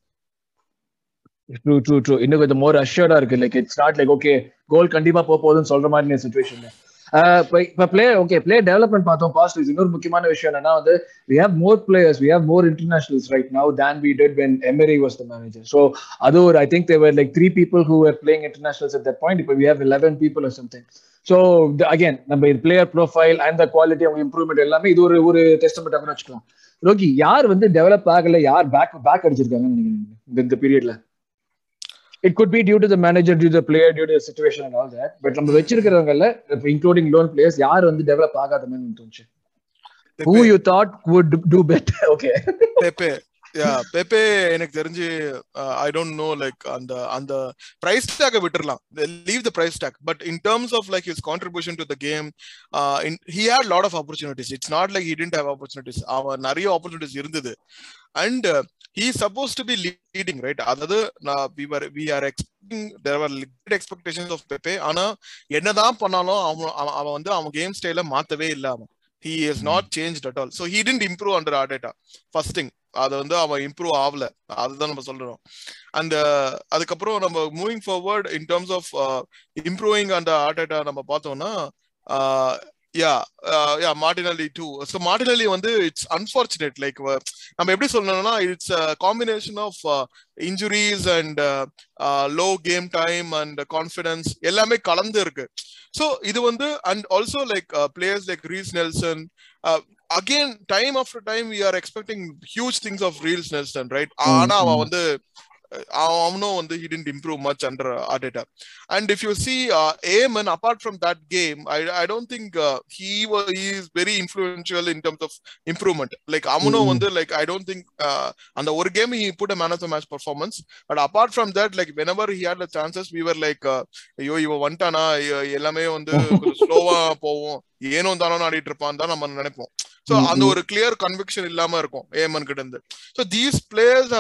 ட்ரூ ட்ரூ ட்ரூ இன்னும் கொஞ்சம் மோர் அஷ்யூர்டா இருக்கு. Like it's not like okay goal கண்டிப்பா போக போகுதுன்னு சொல்ற மாதிரி சுச்சுவேஷன்ல இப்போ பிளே ஓகே பிளே டெவலப்மெண்ட் பார்த்தோம். பாசிட்டிவ்ஸ் இன்னொரு முக்கியமான விஷயம் என்னன்னா வந்து we have more players we have more internationals right now then we had when Emery was the manager so அது ஒரு I think there were like three people who are playing internationals at that point இப்போ we have eleven people or something so again நம்ம player profile and the quality அவங்க improvement எல்லாமே இது ஒரு ஒரு test வச்சுக்கலாம். ரோகி யார் வந்து டெவலப் ஆகல? யார் பேக் பேக் அடிச்சிருக்காங்கன்னு நினைக்கிறீங்க? இந்த பீரியட்ல it could be due to the manager, due to the player, due to the situation and all that. But நம்ம வச்சிருக்கிறவங்கல இன்க்ளூடிங் லோன் பிளேயர்ஸ் யார் வந்து டெவலப் ஆகாத மாதிரி தோணுச்சு. Who you thought would do better? Okay. பெப்பே yeah Pepe எனக்கு தெரிஞ்சு ஐ don't no like அந்த அந்த பிரைஸ் டேக் விட்டுறலாம். Leave the price tag but in terms of like his contribution to the game he had lot of opportunities it's not like he didn't have opportunities அவன் நிறைய opportunities இருந்தது. And he supposed to be leading right அதாவது we are we are expecting there are limit expectations of Pepe ஆனா என்னதான் பண்ணாலும் அவன் அவன் அவன் வந்து அவன் கேம் ஸ்டைல மாத்தவே இல்ல அவன் he is not change at all so he didn't improve under Arteta first thing அது வந்து அவன் இம்ப்ரூவ் ஆகல அதுதான் நம்ம சொல்றோம். அந்த அதுக்கப்புறம் நம்ம moving forward in terms of improving அந்த ஆர்டேட்டா நம்ம பார்த்தோம்னா yeah yeah Martinelli too so Martinelli வந்து இட்ஸ் அன்பார்ச்சுனேட் லைக் நம்ம எப்படி சொல்லணும்னா it's combination of injuries and low game time and confidence எல்லாமே கலந்து இருக்கு. ஸோ இது வந்து and also like players like Reiss Nelson again time after time we are expecting huge things of Reiss Nelson right ஆனா அவன் வந்து அவனும் வந்து he didn't improve much under Arteta. And if you see uh, Eamon, apart from that game, I, I don't think uh, he was he is very influential in terms of improvement. Like Amuno Mm-hmm. வந்து like I don't think uh, அந்த ஒரு game he put a man of the match performance. But apart from that, like whenever he had the chances, we were like uh, ஐயோ இவன் வந்துட்டானா எல்லாமே வந்து ஸ்லோவா போவோம் ஏனோ தானோ ஆடிட்டு இருப்பான் தான் நம்ம நினைப்போம் ஸோ Mm-hmm. அந்த ஒரு கிளியர் கன்விக்ஷன் இல்லாம இருக்கும் ஏமன் கிட்ட இருந்து so these players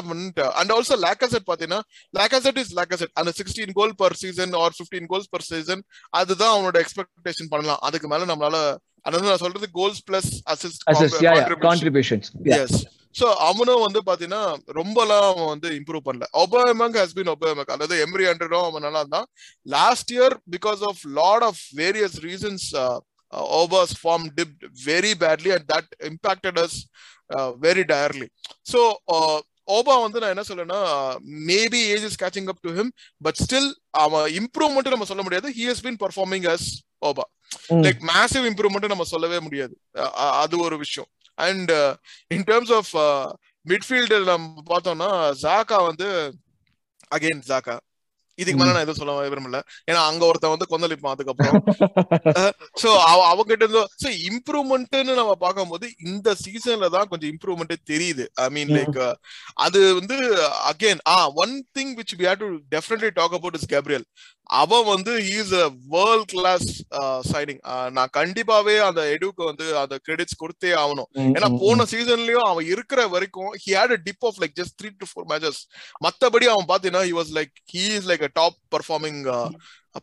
and also Lacazette பாத்தீங்கன்னா லேக்கசெட் இஸ் லேக்கசெட் அந்த sixteen goal per season or fifteen goals per season அதுதான் அவனோட எக்ஸ்பெக்டேஷன் பண்ணலாம். அதுக்கு மேல நம்மளால அதாவது நான் சொல்றது goals plus assist yeah yes so அவனும் வந்து பாத்தீங்கன்னா ரொம்பலாம் அவன் வந்து இம்ப்ரூவ் பண்ணல. ஒபாமங் ஹஸ் பீன் ஒபாமங் அதாவது எம்ரி ஹண்ட்ரடும் அவன் நல்லா இருந்தான். Last year because of lot of various reasons Auba's form dipped very badly and that impacted us very direly so Auba வந்து நான் என்ன சொல்றேன்னா maybe age is catching up to him but still அவன் improvement நம்ம சொல்ல முடியாது. He has been performing as Auba. Like massive improvement நம்ம சொல்லவே முடியாது. அது ஒரு விஷயம். And in terms of midfield நம்ம பார்த்தோம்னா ஜாக்கா வந்து அகைன் ஜாக்கா இதுக்கு மேல நான் எதுவும் சொல்ல விரும்பல. ஏன்னா அங்க ஒருத்தன் வந்து கொந்தளிப்பான் அதுக்கப்புறம். சோ அவகிட்ட இருந்து சோ இம்ப்ரூவ்மெண்ட்னு நம்ம பார்க்கும்போது இந்த சீசன்ல தான் கொஞ்சம் இம்ப்ரூவ்மெண்ட் தெரியுது. ஐ மீன் லைக் அது வந்து again uh one thing which we have to definitely talk about is Gabriel அவன் வந்து is a world class signing நான் கண்டிப்பாவே அந்த எடுக்கு வந்து அந்த கிரெடிட்ஸ் கொடுத்தே ஆகணும். Mm, ஏன்னா போன சீசன்லயும் அவன் இருக்கிற வரைக்கும் he had a dip of like just three to four matches மத்தபடி அவன் பாத்தீங்கன்னா he was like he is like Like a top performing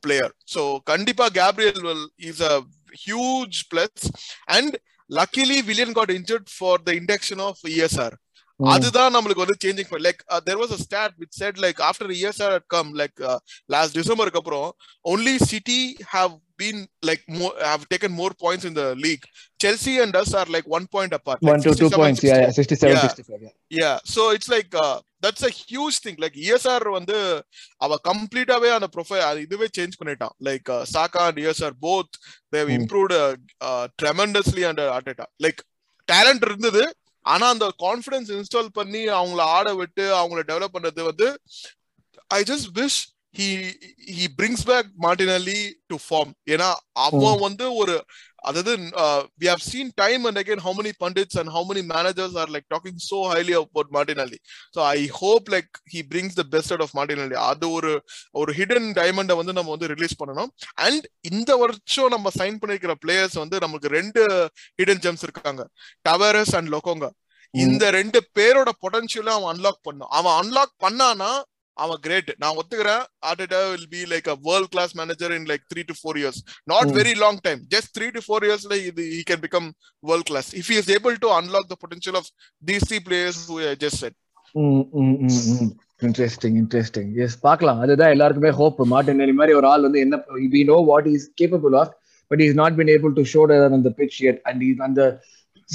player so கண்டிப்பா Gabriel will is a huge plus and luckily Willian got injured for the induction of ESR அதுதான் நம்மளுக்கு வந்து changing like there was a stat with set like after years or come like last டிசம்பருக்கு அப்புறம் only City have been like have taken more points in the league Chelsea and us are like one point apart One to two points. Yeah, yeah. 67, Yeah. 65. Yeah. yeah so it's like uh, that's a huge thing. Like ESR வந்து அவ கம்ப்ளீட்டாவே அந்த profile இதுவே change பண்ணிட்டான். Like Saka and ESR both they have Hmm. improved uh, uh, tremendously under Arteta. Like talent இருந்தது ஆனா அந்த confidence install பண்ணி அவங்கள ஆட விட்டு அவங்கள டெவலப் பண்றது வந்து I just wish he he brings back Martinelli to form ஏன்னா அவன் வந்து ஒரு அதாவது we have seen time and again how many pundits and how many managers are like talking so highly about Martinelli so I hope like he brings the best out of Martinelli அது ஒரு ஒரு hidden டைமண்டை வந்து நம்ம வந்து release பண்ணணும். And இந்த வருஷம் நம்ம சைன் பண்ணிருக்கிற பிளேயர்ஸ் வந்து நமக்கு ரெண்டு ஹிடன் ஜெம்ஸ் இருக்காங்க. டவரஸ் அண்ட் லொகோங்க இந்த ரெண்டு பேரோட பொட்டன்ஷியலும் அவன் அன்லாக் பண்ணும் அவன் அன்லாக் பண்ணானா அவன் கிரேட் நான் ஒத்துக்கிறேன். Arteta will be like a world class manager in like three to four years not. Very long time just three to four இயர்ஸ்ல இது he can become world class if is able to unlock the potential of these three players just said interesting interesting yes பார்க்கலாம். அதுதான் எல்லாருக்குமே hope Martinelli மாதிரி ஒரு ஆள் வந்து என்ன we know what is capable of but is not been able to show அந்த pitch yet. And அந்த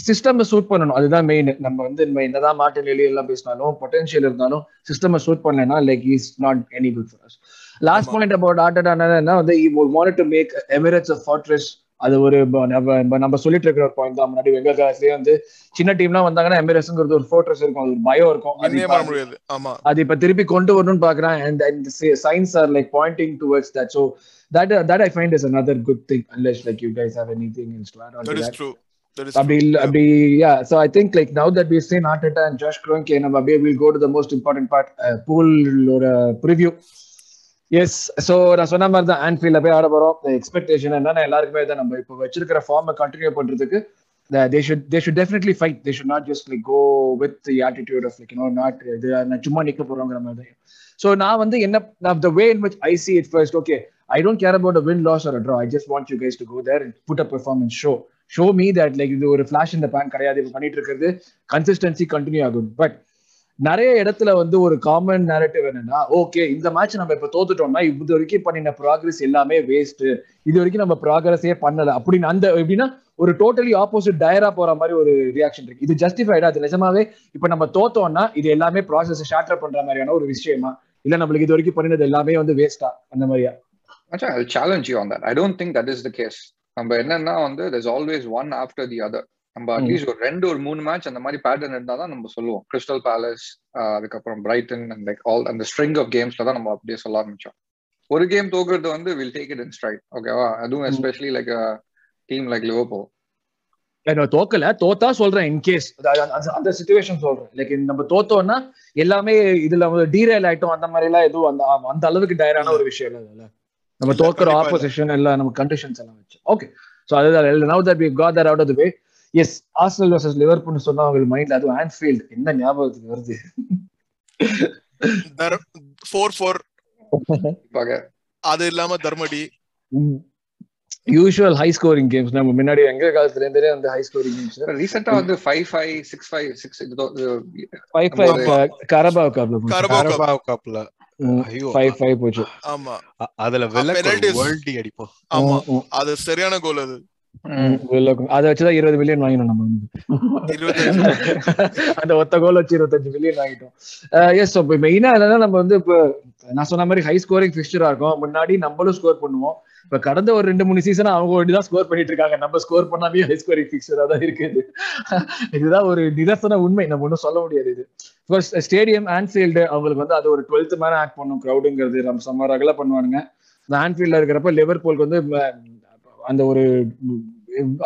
சிஸ்டம் சூட் பண்ணணும். அதுதான் மெயின் நம்ம வந்து நம்ம என்னதான் மார்டினலி எல்லாம் பேசினாலும் பொட்டன்ஷியல் இருந்தாலும் சிஸ்டம் சூட் பண்ணலன்னா like is not any good for us last. Point about Arteta வந்து want to make Emirates of fortress அது ஒரு நம்ம சொல்லிட்டு இருக்கிற ஒரு பாயிண்ட் தான். முன்னாடி வெங்க காலத்துலயே வந்து சின்ன டீம்லாம் வந்தாங்கன்னா எமிரேட்ஸ்ங்கிறது ஒரு ஃபோர்ட்ரஸ் இருக்கும். அது ஒரு பயம் இருக்கும். அது இப்ப- பண்ண முடியாது ஆமா. அது இப்ப திருப்பி கொண்டு வரணும்னு பாக்குறேன். And and the signs are like pointing towards that. So that uh, that i find is another good thing. Unless like you guys have anything on that is that that is அப்படி இல்ல அப்படி yeah. So i think like now that we've seen Arteta and Josh Kroenke நம்ம அப்படியே we'll go to the most important part uh, pool ஒரு preview. Yes so நான் சொன்ன மாதிரி தான் ஆன்ஃபீல்ட்ல போய் ஆட போறோம். எக்ஸ்பெக்டேஷன் என்னன்னா எல்லாருக்குமே தான் நம்ம இப்போ வச்சிருக்கிற ஃபார்மை கண்டினியூ பண்றதுக்கு they should they should definitely fight they should not just like go with the attitude of like no not இது நான் சும்மா நிக்க போறோங்கிற மாதிரி ஸோ நான் வந்து என்ன நான் the way in which I see it first okay I don't care about a win loss or draw I just want you guys to go there put a performance show show me that like இது ஒரு flash இந்த pan கிடையாது. இப்போ பண்ணிட்டு இருக்கிறது consistency continue ஆகும். But நிறைய இடத்துல வந்து ஒரு காமன் நேரட்டிவ் என்னன்னா ஓகே இந்த மேட்ச் நம்ம இப்ப தோத்துட்டோம்னா இது வரைக்கும் பண்ணின ப்ராக்ரஸ் எல்லாமே வேஸ்ட் இது வரைக்கும் நம்ம ப்ராக்ரஸே பண்ணல. அப்படின்னு அந்த எப்படின்னா ஒரு டோட்டலி ஆப்போசிட் டயரா போற மாதிரி ஒரு ரியாக்ஷன் இருக்கு. இது ஜஸ்டிஃபைடா அது நிஜமாவே இப்ப நம்ம தோத்தோம்னா இது எல்லாமே ப்ராசஸ் ஷார்ட்டர் பண்ற மாதிரியான ஒரு விஷயமா? இல்ல நம்மளுக்கு இது வரைக்கும் பண்ணினது எல்லாமே வந்து வேஸ்டா அந்த மாதிரியா? Actually, I'll challenge you on that. I don't think that is the case. நம்ம என்னன்னா வந்து there's always one after the other. நம்ம. அட்லீஸ்ட் ஒரு ரெண்டு ஒரு மூணு மேட்ச் அந்த மாதிரி பேட்டர்ன் இருந்தா தான் நம்ம சொல்லுவோம். கிறிஸ்டல் பேலஸ் அதுக்கப்புறம் பிரைட்டன் அண்ட் லைக் ஆல் அந்த ஸ்ட்ரிங் ஆஃப் கேம்ஸ்ல தான் நம்ம அப்படியே சொல்ல ஆரம்பிச்சோம். ஒரு கேம் தோக்குறது வந்து will take it in stride ஓகேவா அதுவும். Especially like team like Liverpool நான் தோக்கல தோத்தா சொல்றேன் இன்கேஸ் அந்த சுச்சுவேஷன் சொல்றேன். லைக் நம்ம தோத்தோம்னா எல்லாமே இதுல டீரைல் ஆயிட்டோம் அந்த மாதிரி எல்லாம் எதுவும் அந்த அந்த அளவுக்கு டயரான ஒரு விஷயம் இல்ல. நம்ம தோக்குற. ஆப்போசிஷன் எல்லாம் நம்ம கண்டிஷன்ஸ் எல்லாம் வச்சு. ஓகே சோ அதுதான் now that we got that out of the way yes Arsenal versus Liverpool சொன்னா அவங்க மைண்ட்ல அதுவும் ஆன்ஃபீல்ட் என்ன ஞாபகத்துக்கு வருது? ஃபோர் ஃபோர் பாக்க. அது இல்லாம தர்மடி. யூஷுவல் ஹை ஸ்கோரிங் கேம்ஸ் நம்ம முன்னாடி எங்க காலத்துல இருந்தே அந்த ஹை ஸ்கோரிங் கேம்ஸ் ரீசெண்டா வந்து five five six five six five five Carabao கப்ல. கரபாவ் கப்ல போச்சு. ஆமா. அதுல வெள்ள அடிப்போம். ஆமா. அது சரியான கோல் அது. அதை வச்சுதான் இருபது மில்லியன் வாங்கினோம் நம்ம அந்த ஒத்த கோல் வச்சு இருபத்தஞ்சு மில்லியன் வாங்கிட்டோம். எஸ் இப்போ மெயினா என்னன்னா நம்ம வந்து இப்போ நான் சொன்ன மாதிரி ஹை ஸ்கோரிங் ஃபிக்சரா இருக்கும். முன்னாடி நம்மளும் ஸ்கோர் பண்ணுவோம். இப்ப கடந்த ஒரு ரெண்டு மூணு சீசன் அவங்க வேண்டி தான் ஸ்கோர் பண்ணிட்டு இருக்காங்க. நம்ம ஸ்கோர் பண்ணாமே ஹை ஸ்கோரிங் பிக்சரா தான் இருக்குது. இதுதான் ஒரு நிதர்சன உண்மை. நம்ம ஒன்றும் சொல்ல முடியாது இது. ஃபர்ஸ்ட் ஸ்டேடியம் ஆன்ஃபீல்டு அவங்களுக்கு வந்து அது ஒரு டுவெல்த் மேல ஆக்ட் பண்ணும் க்ரௌடுங்கிறது நம்ம செம்ம ரகல பண்ணுவானுங்க. இந்த ஆன்ஃபீல்ட்ல இருக்கிறப்ப லிவர்பூலுக்கு வந்து அந்த ஒரு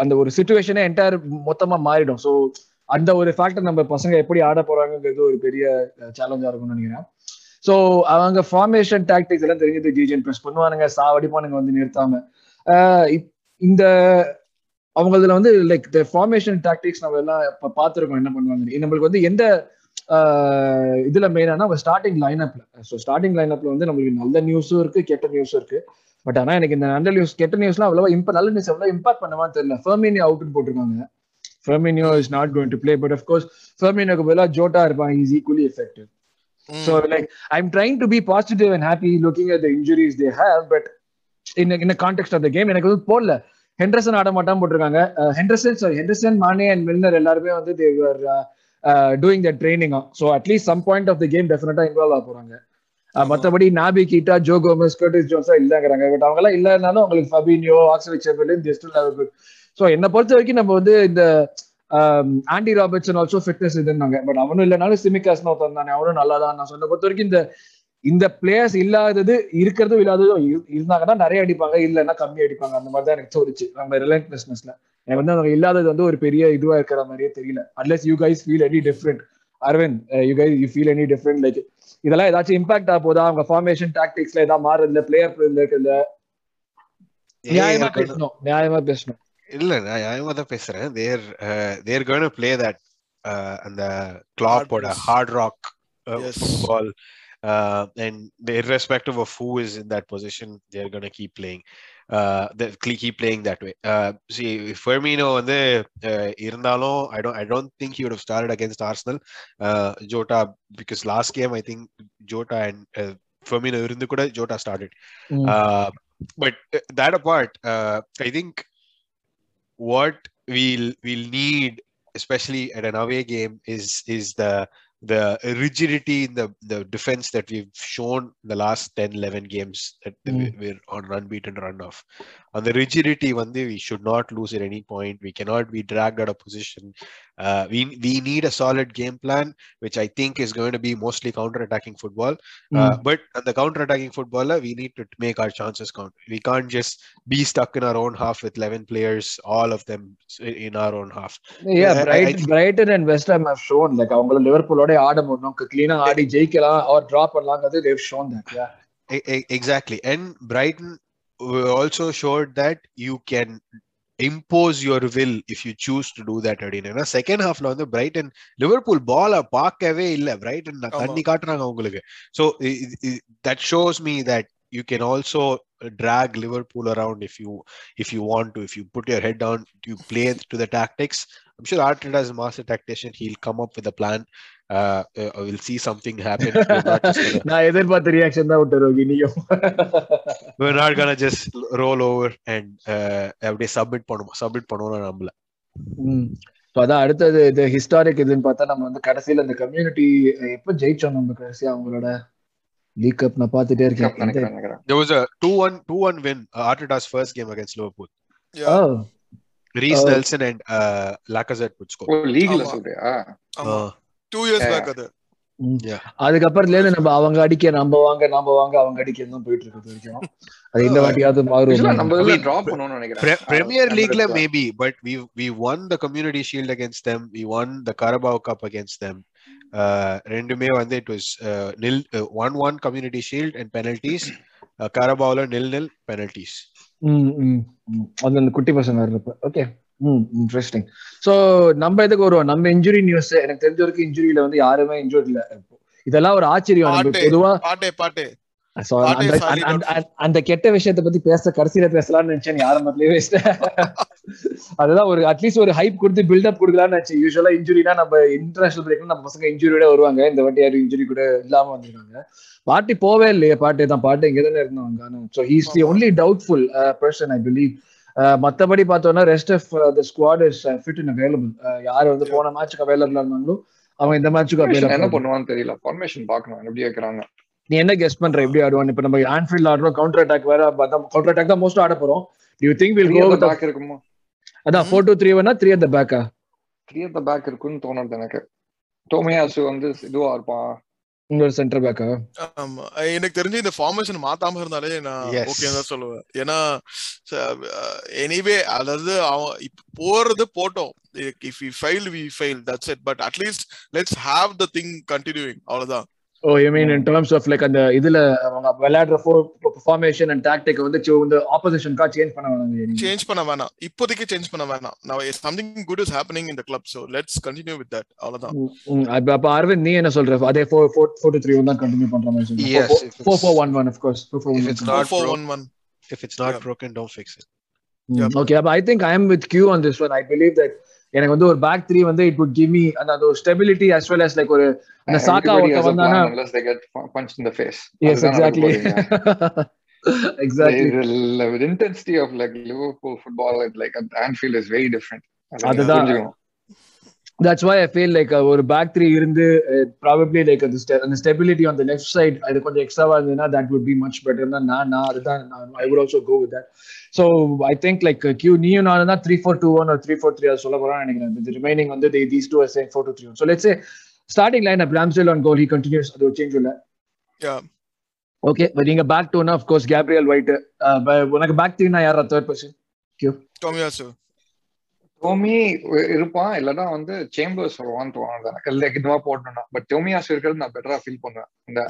அந்த ஒரு சுச்சுவேஷனே என்டையர் மொத்தமா மாறிடும். ஸோ அந்த ஒரு ஃபேக்டர் நம்ம பசங்க எப்படி ஆட போறாங்கிறது ஒரு பெரிய சேலஞ்சா இருக்கும்னு நினைக்கிறேன். ஸோ அவங்க ஃபார்மேஷன் டாக்டிக்ஸ் எல்லாம் தெரிஞ்சது. ஜிஜிஎன் ப்ரெஸ் பண்ணுவானுங்க. சாவடிப்பானுங்க வந்து நிறுத்தாம. இந்த அவங்களதுல வந்து லைக் த ஃபார்மேஷன் டாக்டிக்ஸ் நம்ம எல்லாம் இப்போ பார்த்துருக்கோம். என்ன பண்ணுவாங்க? நம்மளுக்கு வந்து எந்த இதுல மெயினானா அவங்க ஸ்டார்டிங் லைனப்ல ஸோ ஸ்டார்டிங் லைனப்ல வந்து நம்மளுக்கு நல்ல நியூஸும் இருக்கு கெட்ட நியூஸும் இருக்கு. பட் ஆனா எனக்கு இந்த நல்ல நியூஸ் கெட்ட நியூஸ்லாம் அவ்வளவா இம்ப நல்ல நியூஸ் எவ்வளவு இம்பாக்ட் பண்ணமா தெரியல. ஃபெர்மினியோ அவுட்னு போட்டிருக்காங்க. Firmino is not going to play but of course ஃபெர்மினியோக்கு பதிலாக ஜோட்டா இருப்பான். Is equally effective So like I'm trying to be positive and happy looking at the injuries they have, but in in the context of the game, எனக்கு வந்து போடல. Henderson ஆட மாட்டான் போட்டிருக்காங்க. Henderson sorry Henderson Mane and Milner எல்லாருமே வந்து they're doing the training so at least some point of the game டெஃபினட்டா involve ஆக போறாங்க. மற்றபடி Naby Keita Joe Gomez Curtis ஜோன்ஸா இல்லங்கிறாங்க. பட் அவங்க எல்லாம் இல்லைனாலும் அவங்களுக்கு ஃபபினியோ குட் ஸோ என்னை பொறுத்த வரைக்கும் நம்ம வந்து இந்த ஆண்டி ராபர்ட்ஸன் ஆல்சோ ஃபிட்னஸ் இதுன்னாங்க. பட் அவனும் இல்லைனாலும் சிமிகாஸ்னு ஒருத்தன் தானே. அவனும் நல்லா தான் நான் சொன்ன பொறுத்த வரைக்கும் இந்த இந்த பிளேயர்ஸ் இல்லாதது இருக்கிறதும் இல்லாததும் இருந்தாங்கன்னா நிறைய அடிப்பாங்க. இல்லைன்னா கம்மி அடிப்பாங்க. அந்த மாதிரி தான் எனக்கு தோணுச்சு. நம்ம ரிலன்ட்லெஸ்னஸ்ல எனக்கு வந்து அவங்க இல்லாதது வந்து ஒரு பெரிய இதுவா இருக்கிற மாதிரியே தெரியல. At least you guys feel any different Aravind you guys you feel any different like இதெல்லாம் ஏதாச்சும் இம்பாக்ட் ஆக போதா? அவங்க ஃபார்மேஷன் டாக்டிக்ஸ்ல ஏதாவது மாறுதுல பிளேயர் இருக்குல்ல நியாயமா பேசணும். நியாயமா பேசணும். இல்ல நான் நியாயமா தான் பேசுறேன் they're they're going play that அந்த கிளாப்போட hard rock football uh, and irrespective of who is in that position, they're going to keep playing. Uh, they keep playing that way. Uh, see, Firmino வந்து இருந்தாலும் I don't I don't think he would have started against Arsenal. Uh, Jota because last game I think Jota and uh, Firmino இருந்து கூட Jota started. Mm. Uh, but that apart, uh, I think what we'll we'll need, especially at an away game, is is the the rigidity in the the defense that we've shown the last 10 11 games that Mm. we're on unbeaten run off on the rigidity one day we should not lose at any point we cannot be dragged out of position uh, we we need a solid game plan which i think is going to be mostly counter attacking football uh, but on the counter attacking footballer we need to make our chances count we can't just be stuck in our own half with 11 players all of them in our own half Yeah, I- I Brighton, think- Brighton and West Ham have shown like அவங்கள லிவர்பூலோட ஆட முடியும் கிளீனா ஆடி ஜெயிக்கலாம் or drop பண்ணலாங்கிறது they've shown that yeah E- e- exactly and brighton uh, also showed that you can impose your will if you choose to do that அப்படின்னா second ஹாஃப்ல வந்து Brayton Liverpool பால பார்க்கவே இல்ல பிரைட்டன் ஆமா. தண்ணி காட்டுறாங்க உங்களுக்கு so that shows me that you can also drag liverpool around if you if you want to if you put your head down you play to the tactics I'm sure arteta is a master tactician he'll come up with a plan uh, uh, we'll see something happen நான் எதிர்பார்த்த reaction தான் விட்டு ரோகி நீயும் we're not gonna just roll over and uh, அப்படியே submit பண்ணுவோம் submit பண்ணுவோம் நம்மள அதான் அடுத்தது இது ஹிஸ்டாரிக் இதுன்னு பார்த்தா நம்ம வந்து கடைசியில இந்த கம்யூனிட்டி எப்ப ஜெயிச்சோம் நம்ம கடைசியா அவங்களோட லீக் கப் நான் பார்த்துட்டே இருக்கேன் நினைக்கிறேன் there was a 2-1 2-1 win uh, Arteta's first game against Liverpool Yeah. Oh, Oh. And uh, Lacazette would score ஓ லீக்ல. சொல்றியா ஆமா uh, two years Yeah. Back அது அதுக்கப்புறத்துல இருந்து நம்ம அவங்க அடிக்க நம்ம வாங்க நம்ம வாங்க அவங்க அடிக்க தான் போயிட்டு இருக்குது வரைக்கும் அது இந்த வாட்டியாவது மாறும் நம்ம டிராப் பண்ணணும்னு நினைக்கிறேன் Pre- Premier Uh, League Emirates ல. maybe but we we won the Community Shield against them we won the Carabao Cup against them uh, ரெண்டுமே வந்து it was uh, nil uh, 1-1 Community Shield and penalties. ம், ம், ம். அது அந்த குட்டி பசங்க வர்றப்ப ஓகே ம் இன்ட்ரெஸ்டிங் சோ நம்ம இதுக்கு வருவோம்? நம்ம இன்ஜுரி நியூஸ் எனக்கு தெரிஞ்ச வரைக்கும் இன்ஜுரியில வந்து யாருமே இன்ஜூரி இல்ல. இதெல்லாம் ஒரு ஆச்சரியம். பொதுவா பாட்டே பாட்டே. அந்த கெட்ட விஷயத்தை பத்தி பேச கடைசியில பேசலாம்னு நினைச்சேன். யாரும் மத்தியே பேசிட்டேன் அதுதான் ஒரு அட்லீஸ்ட் ஒரு ஹைப் கொடுத்து பில்டப் கொடுக்கலாம்னு நினைச்சேன். யூஸ்வலா இன்ஜுரினா நம்ம இன்டர்நேஷனல் பிரேக்ல நம்ம பசங்க இன்ஜுரியோட வருவாங்க. இந்த வாட்டி யாரும் இன்ஜுரி கூட இல்லாம வந்திருக்காங்க. பாட்டி போவே இல்லையே பாட்டு தான். பாட்டு இங்க தானே இருந்தாங்க so he's the only doubtful person I believe மத்தபடி பார்த்தோம்னா rest of the squad is fit and available யார் வந்து போன மேட்சுக்கு அவைலபிள் இருந்தாங்களோ அவங்க இந்த மேட்சுக்கு என்ன பண்ணுவான்னு தெரியல. ஃபார்மேஷன் பார்க்கணும் எப்படி வைக்கிறாங்க. நீ என்ன கெஸ்ட் பண்ற? எப்படி ஆடுவான் இப்ப நம்ம ஆன்ஃபீல்ட் ஆடுறோம் கவுண்டர் அட்டாக் வேற கவுண்டர் அட்டாக் தான் மோஸ்ட் ஆட போறோம். You think will go back இருக்குமோ? அதான் ஃபோர் டூ த்ரீ வேணா த்ரீ அட் த பேக்கா த்ரீ அட் பேக் இருக்குன்னு தோணுது எனக்கு. டோமியாசு வந்து இதுவா இருப்பான். இன்னொரு சென்டர் பேக்கா ஆமா. எனக்கு தெரிஞ்சு இந்த ஃபார்மேஷன் மாத்தாம இருந்தாலே நான். ஓகே தான் சொல்லுவேன். ஏன்னா எனிவே அதாவது அவன் போறது போட்டோம். If we fail we fail that's it but at least let's have the thing continuing அவ்வளவுதான். ஓ I mean in terms of like அந்த இதுல அவங்க விளையாடுற ஃபார்மேஷன் அண்ட் டாக்டிக் வந்து இந்த ஆப்போசிஷன் கா சேஞ்ச் பண்ண வேணாங்க சேஞ்ச் பண்ண வேணாம். இப்போதைக்கு சேஞ்ச் பண்ண வேணாம். Now something good is happening in the club so let's continue with that அவ்வளவுதான். அப்ப அரவிந்த் நீ என்ன சொல்ற? அதே four four four two three தான் கண்டினியூ பண்ற மாதிரி it's- four four one one of course four four if one it's not four broke, one one. if it's not broken, don't fix it. Yeah. Okay I think I am with Q on this one I believe that எனக்கு வந்து ஒரு back three வந்து it would give me அந்த அந்த ஒரு stability as well as like ஒரு அந்த Saka ஒருத்த வந்தானா punched in the face. Yes exactly. Exactly The the intensity of like Liverpool football at like at Anfield is very different. அதை நீங்க அதுதான். That's why I feel like ஒரு back three இருந்து probably like அந்த அந்த stability on the left side அது கொஞ்சம் எக்ஸ்ட்ராவா இருந்ததுன்னா that would be much better தான் நான் நான் அதுதான் I would also go with that so I think like Q நீயும் நானும் தான் three four two one three four three அது சொல்ல போறான்னு நினைக்கிறேன். ரிமைனிங் வந்து these two same four two three one so let's starting line up Ramsdale on goal he continues அது change இல்லை. Yeah. ஓகே நீங்க பேக் டூனா ஆஃப் கோர்ஸ் கேப்ரியல் ஒயிட் உனக்கு பேக் த்ரீனா யாரா தேர்ட் பர்சன் டோமியாசு டோமி இருப்பான் இல்லனா வந்து சேம்பர்ஸ் வருவான்னு தோணுது எனக்கு. இல்லை இதுவா போட்டோம்னா பட் டோமியாஸ் இருக்கிறது நான் பெட்டரா ஃபீல் பண்ணுவேன். இந்த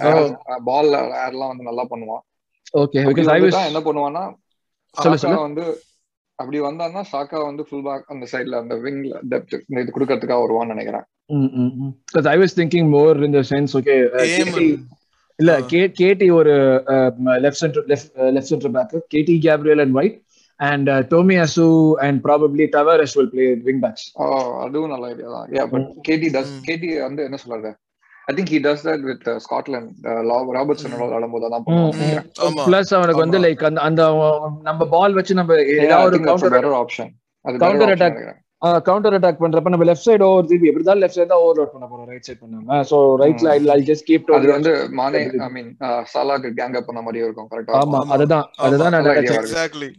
பால் ஏர்லாம் வந்து நல்லா பண்ணுவான். ஓகே என்ன பண்ணுவானா. வந்து அப்படி வந்தான்னா சாக்கா வந்து ஃபுல் பேக் அந்த சைடுல அந்த விங்ல டெப்த் இது கொடுக்கறதுக்காக வருவான்னு நினைக்கிறேன். Because I was thinking more in the sense okay இல்ல. கே கேடி ஒரு left centre left centre back KD Gabriel and White and Tomiyasu and probably Tavares will play wing backs oh அதுவும் நல்ல ஐடியா தான். Yeah but KD does Mm. KD வந்து என்ன சொல்றது? I think he does that with Scotland ராபர்ட்ஸனோட விளையாடும்போது தான் பண்ணுவாங்க. ஆமா. பிளஸ் அவனுக்கு வந்து. லைக் அந்த அந்த நம்ம பால் வச்சு நம்ம ஏதாவது ஒரு கவுண்டர் பெட்டர் ஆப்ஷன் அது Counter counter attack. attack counter attack பண்றப்ப நம்ம லெஃப்ட் சைடு ஓவர் திருப்பி எப்படி தான் லெஃப்ட் சைடு தான் ஓவர் பண்ண போறோம் ரைட் சைடு பண்ணாம. சோ ரைட்ல ஐ ஜஸ்ட் கீப் அது வந்து மானே ஐ மீன் சாலாக்கு கேங் அப் பண்ண மாதிரியே இருக்கும் கரெக்டா ஆமா. அதுதான் அதுதான் நான். எக்ஸாக்ட்லி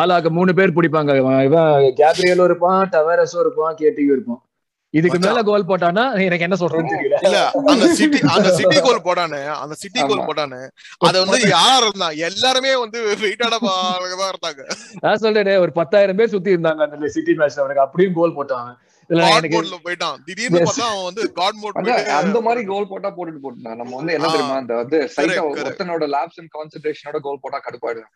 ஆளாக மூணு பேர் பிடிப்பாங்க. இவன் கேப்ரியலும் இருப்பான் டவரஸும் இருப்பான் கேட்டியும் இருப்பான். இதுக்கு மேல கோல் போட்டானா எனக்கு என்ன சொல்றேன்னு தெரியல. இல்ல அந்த சிட்டி அந்த சிட்டி கோல் போடானே அந்த சிட்டி கோல். போடானே அத வந்து யார் இருந்தா எல்லாருமே வந்து வெயிட்டான தான் இருந்தாங்க. நான் சொல்றேன் ஒரு பத்தாயிரம் பேர் சுத்தி இருந்தாங்க அந்த சிட்டி மேட்ச்ல அவனுக்கு அப்படியும் கோல் போட்டான். இதுல காட் எனக்கு மோட்ல போயிட்டான். திடீர்னு Yes. பார்த்தா அவன் வந்து காட் மோட் அதான் அந்த மாதிரி கோல் போட்டா போட்டுட்டு போட்டுனா நம்ம வந்து என்ன. தெரியுமா? அந்த வந்து. ஒருத்தனோட லேப்ஸ் அண்ட் கான்சென்ட்ரேஷனோட கோல் போட்டா கடுப்பாயிடும்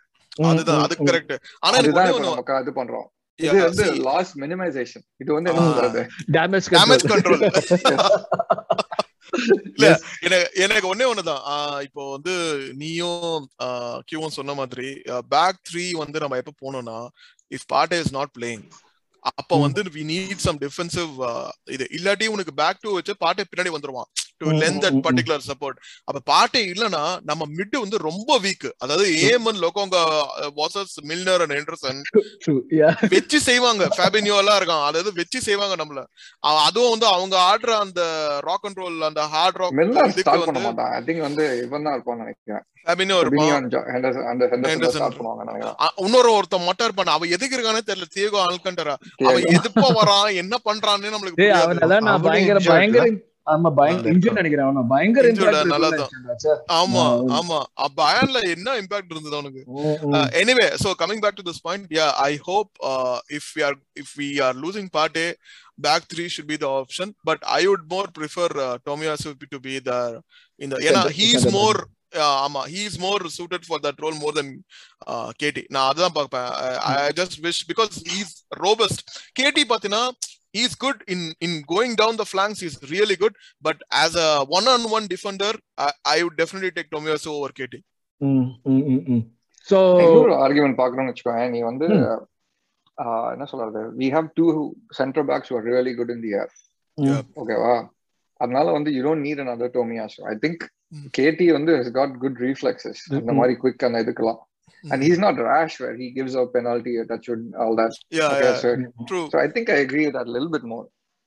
அதுதான் அது கரெக்ட் ஆனா எனக்கு இது பண்றோம். இது வந்து லாஸ் மினிமைசேஷன் இது வந்து என்ன. சொல்றது? டேமேஜ் டேமேஜ் கண்ட்ரோல் இல்ல எனக்கு எனக்கு ஒண்ணே ஒண்ணுதான். ஆஹ் இப்போ வந்து நீயும் கியூவும் சொன்ன மாதிரி பேக் த்ரீ வந்து நம்ம எப்ப போனோம்னா if Partey is not playing அப்ப. வந்து வி நீட் சம் டிஃபென்சிவ் இது. இல்லாட்டி உனக்கு பேக் டூ வச்சு பாட்டே பின்னாடி வந்துருவான். To lend that particular support அப்ப பாட்டே இல்லனா நம்ம மிட் வந்து ரொம்ப வீக் அதாவது ஏமன் லோகோங்க வாசஸ் மில்னர் அண்ட் ஹெண்டர்சன் வெச்சு செய்வாங்க. ஃபேபினியோ எல்லாம் இருக்கான். அதாவது வெச்சு செய்வாங்க நம்மள. அதுவும் வந்து அவங்க ஆடுற அந்த ராக் அண்ட் ரோல் அந்த ஹார்ட் ராக் இதுக்கு வந்து மாட்டான் ஐ திங்க் வந்து இவன் தான் இருப்பான். நினைக்கிறேன். இன்னொரு ஒருத்தன் மட்டும் இருப்பான். அவன் எதுக்கு இருக்கானே தெரியல. தியேகோ ஆல்கண்டரா அவன். எதுப்பா வரான்? என்ன பண்றான்னு நம்மளுக்கு ஆமா பயங்கர இன்ஜூர் நினைக்கிறேன் அவன ஆமா. ஆமா பயன்ல என்ன இம்பாக்ட் இருந்தது அவனுக்கு நினைச்சேன் Uh, anyway, so coming back to this point, yeah, I hope uh, if we are if we are losing Partey, back three should be the option. But I would more prefer uh, Tomiyasu to be the in the. Yeah, Center- he's center more. Uh, ஆமா suited for that role more than uh, KT. நான் அதுதான் பார்ப்பேன் I, I just wish because he's robust. KT பாத்தீங்கன்னா he's good in in going down the flanks. He's really good. But as a one-on-one defender, I, I would definitely take Tomiyasu over KT. So இன்னொரு argument பாக்கணும்னு வச்சுக்கோங்க நீ வந்து ம். ஆஹ், என்ன சொல்றது we have two centre backs are really good in the air Yeah. ஓகேவா அதனால வந்து you don't need another Tomiyasu I think Mm. KT வந்து has got good reflexes அந்த Mm. மாதிரி குவிக் அந்த இதுக்கெல்லாம் and he's not rash where he gives up penalty that should all that Yeah, okay, yeah, so, true. so I think I agree with that a little bit more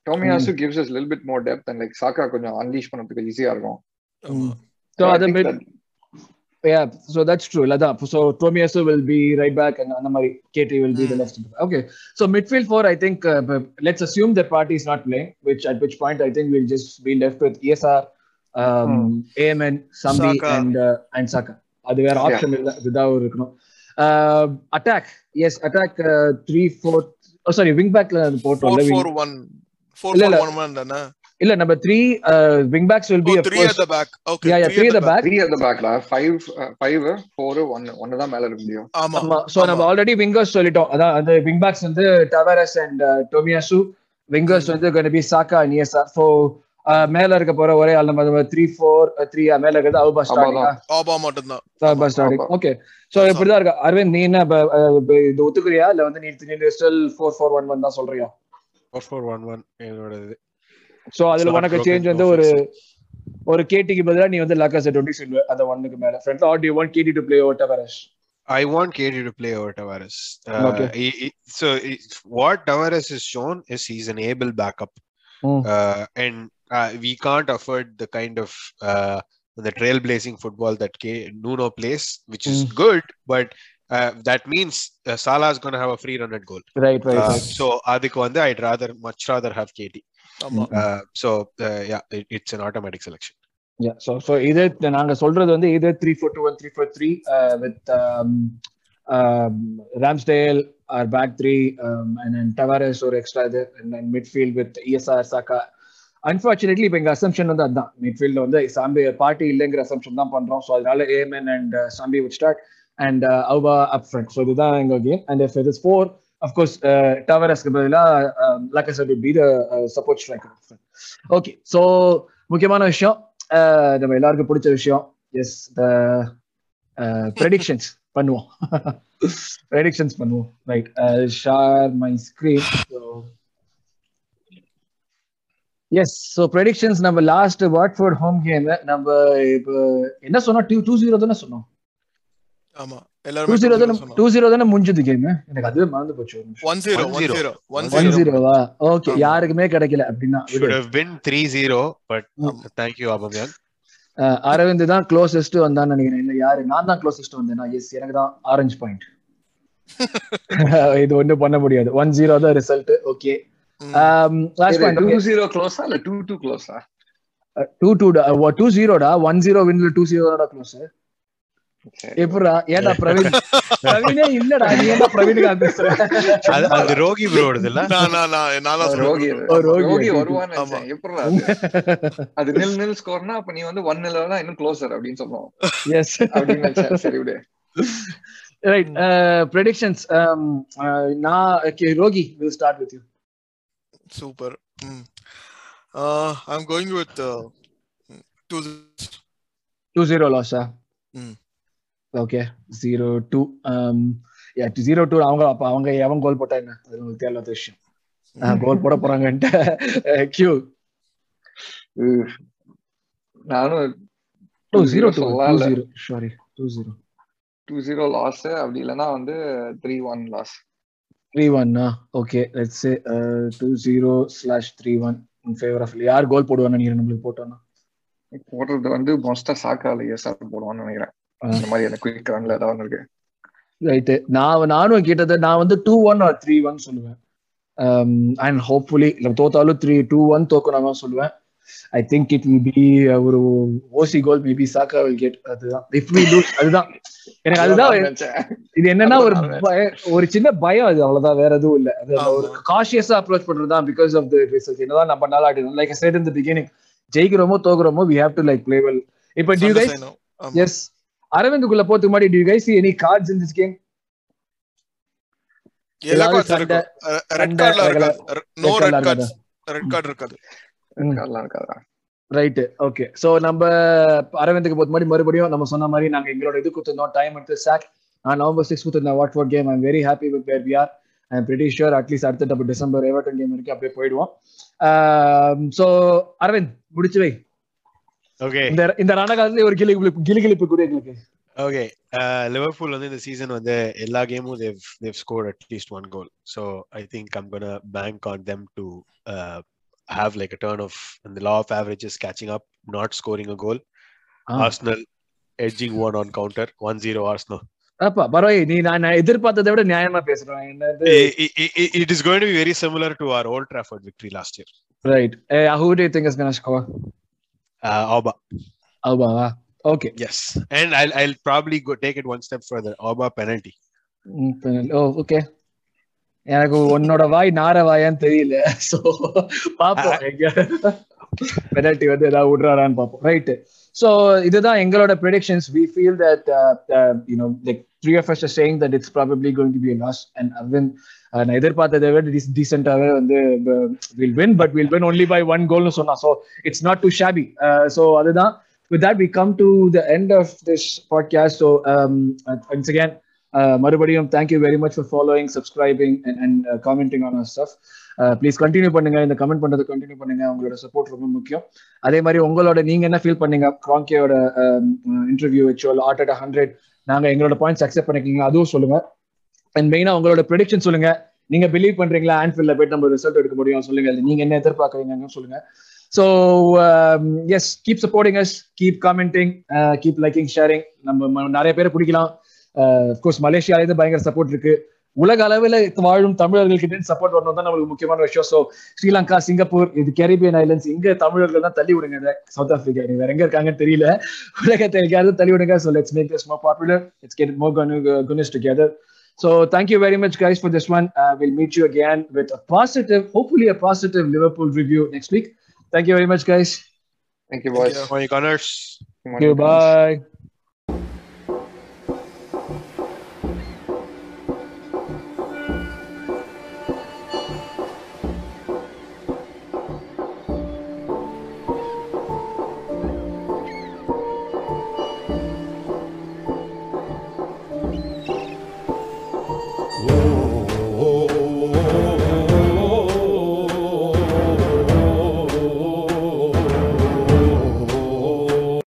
Tomiyasu gives us a little bit more depth and like Saka கொஞ்சம் unleash பண்ணதுக்கு ஈஸியா இருக்கும் ஆமா. So So I அத think bit that- yeah so that's true அதான் so Tomiyasu will be right back and அந்த மாதிரி KT will be the Mm. left okay so midfield four I think uh, but let's assume that party is not playing which at which point I think we'll just be left with ESR um Amen Sambi Saka. and uh, and Saka அது வேற. Option இல்ல. இதுதான் இருக்கணும். Attack as attack three four sorry wing பேக்ல Four போட்டோம்ல. Four one. Four இல்ல, four இல்ல. நம்ம three wing backs will be Oh, three at the back. Okay. yeah yeah three at the back. Three at the five four ஒன்னு ஒன்னு தான் மேல இருக்க முடியும். ஆமா. ஆமா. சோ நம்ம ஆல்ரெடி விங்கர்ஸ் சொல்லிட்டோம். அதான் அந்த விங் பேக்ஸ் வந்து டவரஸ் அண்ட் டொமியாசு விங்கர்ஸ் வந்து going to be சாக்கா நியசா சோ மேல இருக்க போற ஒரே ஆள் நம்ம த்ரீ ஃபோர் த்ரீ மேல இருக்கிறது அவுபா ஸ்டார்டிங் மட்டும்தான். Auba starting. ஓகே சோ இப்படிதான் இருக்கு அரவிந்த் நீ என்ன இது ஒத்துக்குறியா இல்ல வந்து நீ நீ still four four one one தான் சொல்றியா ஃபோர் ஃபோர் ஒன் ஒன் என்னோட இது சோ அதுல உனக்கு சேஞ்ச் வந்து ஒரு. ஒரு கேட்டிக்கு பதிலா நீ வந்து லக்கஸ் டுவெண்ட்டி சொல்லுவ அந்த ஒன்னுக்கு மேல friend are do you want KD to play over Tavares I want KD to play over Tavares. Uh, Okay. he- he- so he- what Tavares has shown is he's an able backup, Mm. uh, and uh, we can't afford the kind of uh, the trailblazing football that K- Nuno plays, which is Mm. good, but uh, that means uh, Salah is going to have a free run at goal. Right right Uh, right so அதுக்கு வந்து I'd rather much rather have KD. ஆமா. Uh, so uh, yeah, it, it's an automatic selection. Yeah, so so இது நாங்க சொல்றது வந்து இது three four two one three four three with Ramsdale or back three and then Tavares ஒரு extra இது and midfield with ESR Saka unfortunately இப்போ எங்கள் assumption வந்து அதுதான் மிட்ஃபீல்டில் வந்து சாம்பி பார்ட்டி இல்லைங்கிற அசம்ஷன் தான் பண்றோம். ஸோ அதனால AMN and uh, Sambi with start and Auba up front so இதுதான் எங்கள் game and if it is four of course டவரஸ்க்கு பதிலாக like be the support striker okay so முக்கியமான விஷயம் அஹ் நம்ம எல்லாருக்கும் பிடிச்ச விஷயம் எஸ் த ப்ரெடிக்ஷன்ஸ் பண்ணுவோம். ப்ரெடிக்ஷன்ஸ் பண்ணுவோம். Right share my screen yes so predictions நம்ம லாஸ்ட் வாட்ஃபோர்ட் ஹோம் கேம் நம்ம இப்போ என்ன சொன்னோம்? டூ டூ ஜீரோ தானே சொன்னோம்? ஆமா. டூ எல்லாருமே ஜீரோ தானே சொன்னோம். டூ ஜீரோ தானே முடிஞ்சது கேம் எனக்கு அதுவே மறந்து போச்சு ஒன் zero. ஜீரோவா ஓகே. யாருக்குமே கிடைக்கல அப்படின்னா Should have been 3-0, but Mm. thank you, Aubameyang. அஹ் அரவிந்த் தான் க்ளோசஸ்ட் வந்தான்னு நினைக்கிறேன். இல்ல யாரு? நான் தான் க்ளோசஸ்ட் வந்தேனா? எஸ் எனக்கு தான் ஆரஞ்சு பாயிண்ட் இது ஒண்ணும் பண்ண முடியாது. ஒன் ஜீரோ தான் ரிசல்ட் ஓகே ம். லாஸ்ட் டூ பாயிண்ட் ஜீரோ க்ளோஸா இல்ல டூ டூ க்ளோஸா டூ டூ டூ ஜீரோடா ஒன் ஜீரோ வின்ல டூ ஜீரோடா க்ளோஸ் எப்படா ஏன்டா பிரவீன் பிரவீனே இல்லடா நீ ஏன்டா பிரவீனுக்கு பேசுற? அது அது ரோகி ப்ரோ இல்ல? நான் நான் நான் ரோகி ரோகி. வருவான்னு. நினைச்சேன். எப்படிடா அது? நில் நில் ஸ்கோர்னா அப்ப நீ வந்து ஒன் நில் இன்னும் க்ளோசர் அப்படின்னு சொல்லுவோம். எஸ் நினைச்சேன். சரி விடு. ரைட் ப்ரெடிக்ஷன்ஸ் நான் okay, Rocky will start with you Super. Mm. Uh, I'm going with uh, two. Two zero லாஸா ம். Okay zero two zero two அவங்க அப்ப அவங்க எவன் கோல் போட்டா என்ன அது உங்களுக்கு தேவையில்லாத விஷயம் கோல் போட போறாங்கன்ட்டு கியூ. நானும் two zero two. Zero sorry two zero two zero loss அப்படி இல்லைன்னா வந்து த்ரீ ஒன் லாஸ் த்ரீ ஒன்னா okay let's two zero slash three one in favour of யார் கோல் போடுவான்னு நீங்க நம்மளுக்கு போட்டோம்னா போடுறது வந்து மோஸ்டா சாக்கால எஸ்ஆர் போடுவான்னு நினைக்கிறேன். ஆ. இந்த மாதிரி எனக்கு குயிக் ரன்ல ஏதாவது இருக்கு. ரைட்டு நான் நானும் கேட்டது நான் வந்து two one or three one சொல்லுவேன். அண்ட் ஹோப்ஃபுல்லி இல்லை தோத்தாலும் த்ரீ டூ ஒன் தோக்கணும் சொல்லுவேன். I think it will be ஒரு ஓசி goal maybe Saka will get அதுதான். இஃப் வி லூஸ் அதுதான். எனக்கு அதுதான். இது என்னன்னா ஒரு ஒரு சின்ன பயம் அது அவ்வளவுதான். வேற எதுவும் இல்ல. அது. ஒரு காஷியஸா அப்ரோச் பண்றதுதான் பிகாஸ் ஆஃப் தி ரிசல்ட் என்னதான் நம்ம நல்லா ஆடினோம். Like side in the beginning ஜெயிக்கிறோமோ தோக்குறோமோ we have to like play well இப்போ டியூ கைஸ். எஸ் அரவிந்துக்குள்ள போறதுக்கு முன்னாடி do you guys any cards in this game எல்லா. ரெட் கார்ட்ல இருக்காது. No red cards red card இருக்காது. நல்லா இருக்காதா? ரைட் ஓகே சோ நம்ம அரவிந்துக்கு போது மாதிரி மறுபடியும் நம்ம சொன்ன மாதிரி நாங்க எங்களோட இது கொடுத்திருந்தோம் டைம் எடுத்து சாக் நான் November six கொடுத்திருந்தேன் what for game I'm very happy with where we are I am pretty sure at least அடுத்த டபுள் டிசம்பர் எவர்டன் கேம் வரைக்கும் அப்படியே போயிடுவோம். சோ அரவிந்த் முடிச்சு வை. Okay. இந்த இந்த ரணகாலத்துல ஒரு கிளி கிளிகிளிப்பு கூட எங்களுக்கு. Okay. Uh, Liverpool வந்து இந்த season வந்து எல்லா கேமும் they've they've scored at least one goal. So I think I'm gonna bank on them to uh, have like a turn of and the law of averages catching up, not scoring a goal. Ah. Arsenal edging one on counter, 1-0 Arsenal. அப்பா பரவாயில்ல நீ நான் நான் எதிர்பார்த்ததை விட நியாயமா பேசுறேன் என்னது It, it, it, it is going to be very similar to our Old Trafford victory last year. Right who do you think is gonna score Uh, Auba, அல்பாவா okay yes, and I'll I'll probably go take it one step further. Auba penalty. Oh okay எனக்கு உன்னோட வாய் நார வாயான்னு தெரியல. So பாப்போம். எங்க penalty வந்து ஏதாவது விடுறாரான்னு பார்ப்போம் right so இதுதான் எங்களோட predictions we feel that you know like three of us saying that it's probably going to be loss and அவின் நான் எதிர்பார்த்ததை விட டீசென்டாகவே வந்து will win but will win only by one கோல்னு சொன்னா so it's not too shabby so அதுதான். With that we come to the end of this podcast. So um, once again uh, Uh, மறுபடியும் thank you very much for following subscribing and and commenting on stuff please continue பண்ணுங்க. இந்த comment பண்றது continue பண்ணுங்க. உங்களோட support ரொம்ப முக்கியம். அதே மாதிரி உங்களோட நீங்க என்ன ஃபீல் பண்ணீங்க? கிராங்கியோட இன்டர்வியூ um, uh, வச்சோ ஆர்ட் அட் ஹண்ட்ரட் நாங்க எங்களோட பாயிண்ட்ஸ் அக்செப்ட் பண்ணிக்கிங்க அதுவும் சொல்லுங்க. அண்ட் மெயினா உங்களோட ப்ரெடிக்ஷன் சொல்லுங்க. நீங்க பிலீவ் பண்றீங்களா? ஆன்ஃபீல்ட்ல போயிட்டு நம்ம ரிசல்ட் எடுக்க முடியும். சொல்லுங்க. நீங்க என்ன எதிர்பார்க்குறீங்கன்னு சொல்லுங்க. So yes keep supporting us keep commenting keep liking sharing நம்ம நிறைய பேரை பிடிக்கலாம். கோர்ஸ் மலேசியாலேருந்து பயங்கர சப்போர்ட் இருக்கு உலக அளவில் வாழும் தமிழர்கள் கிட்ட சப்போர்ட் வரணும் தான் நம்மளுக்கு முக்கியமான விஷயம் ஸோ ஸ்ரீலங்கா சிங்கப்பூர் இது கெரிபியன் ஐலண்ட்ஸ் இங்க தமிழர்கள் தான் தள்ளி விடுங்க சவுத் ஆப்பிரிக்கா நீங்க வேற எங்க இருக்காங்கன்னு தெரியல உலகத்தை எங்கேயாவது தள்ளி விடுங்க so let's make this more popular it's get more Gooners together So thank you very much, guys, for this one. Uh, we'll meet you again with a positive, hopefully a positive Liverpool review next week. Thank you very much, guys. Thank you, boys. Gunners. Come on, Thank you. Bye.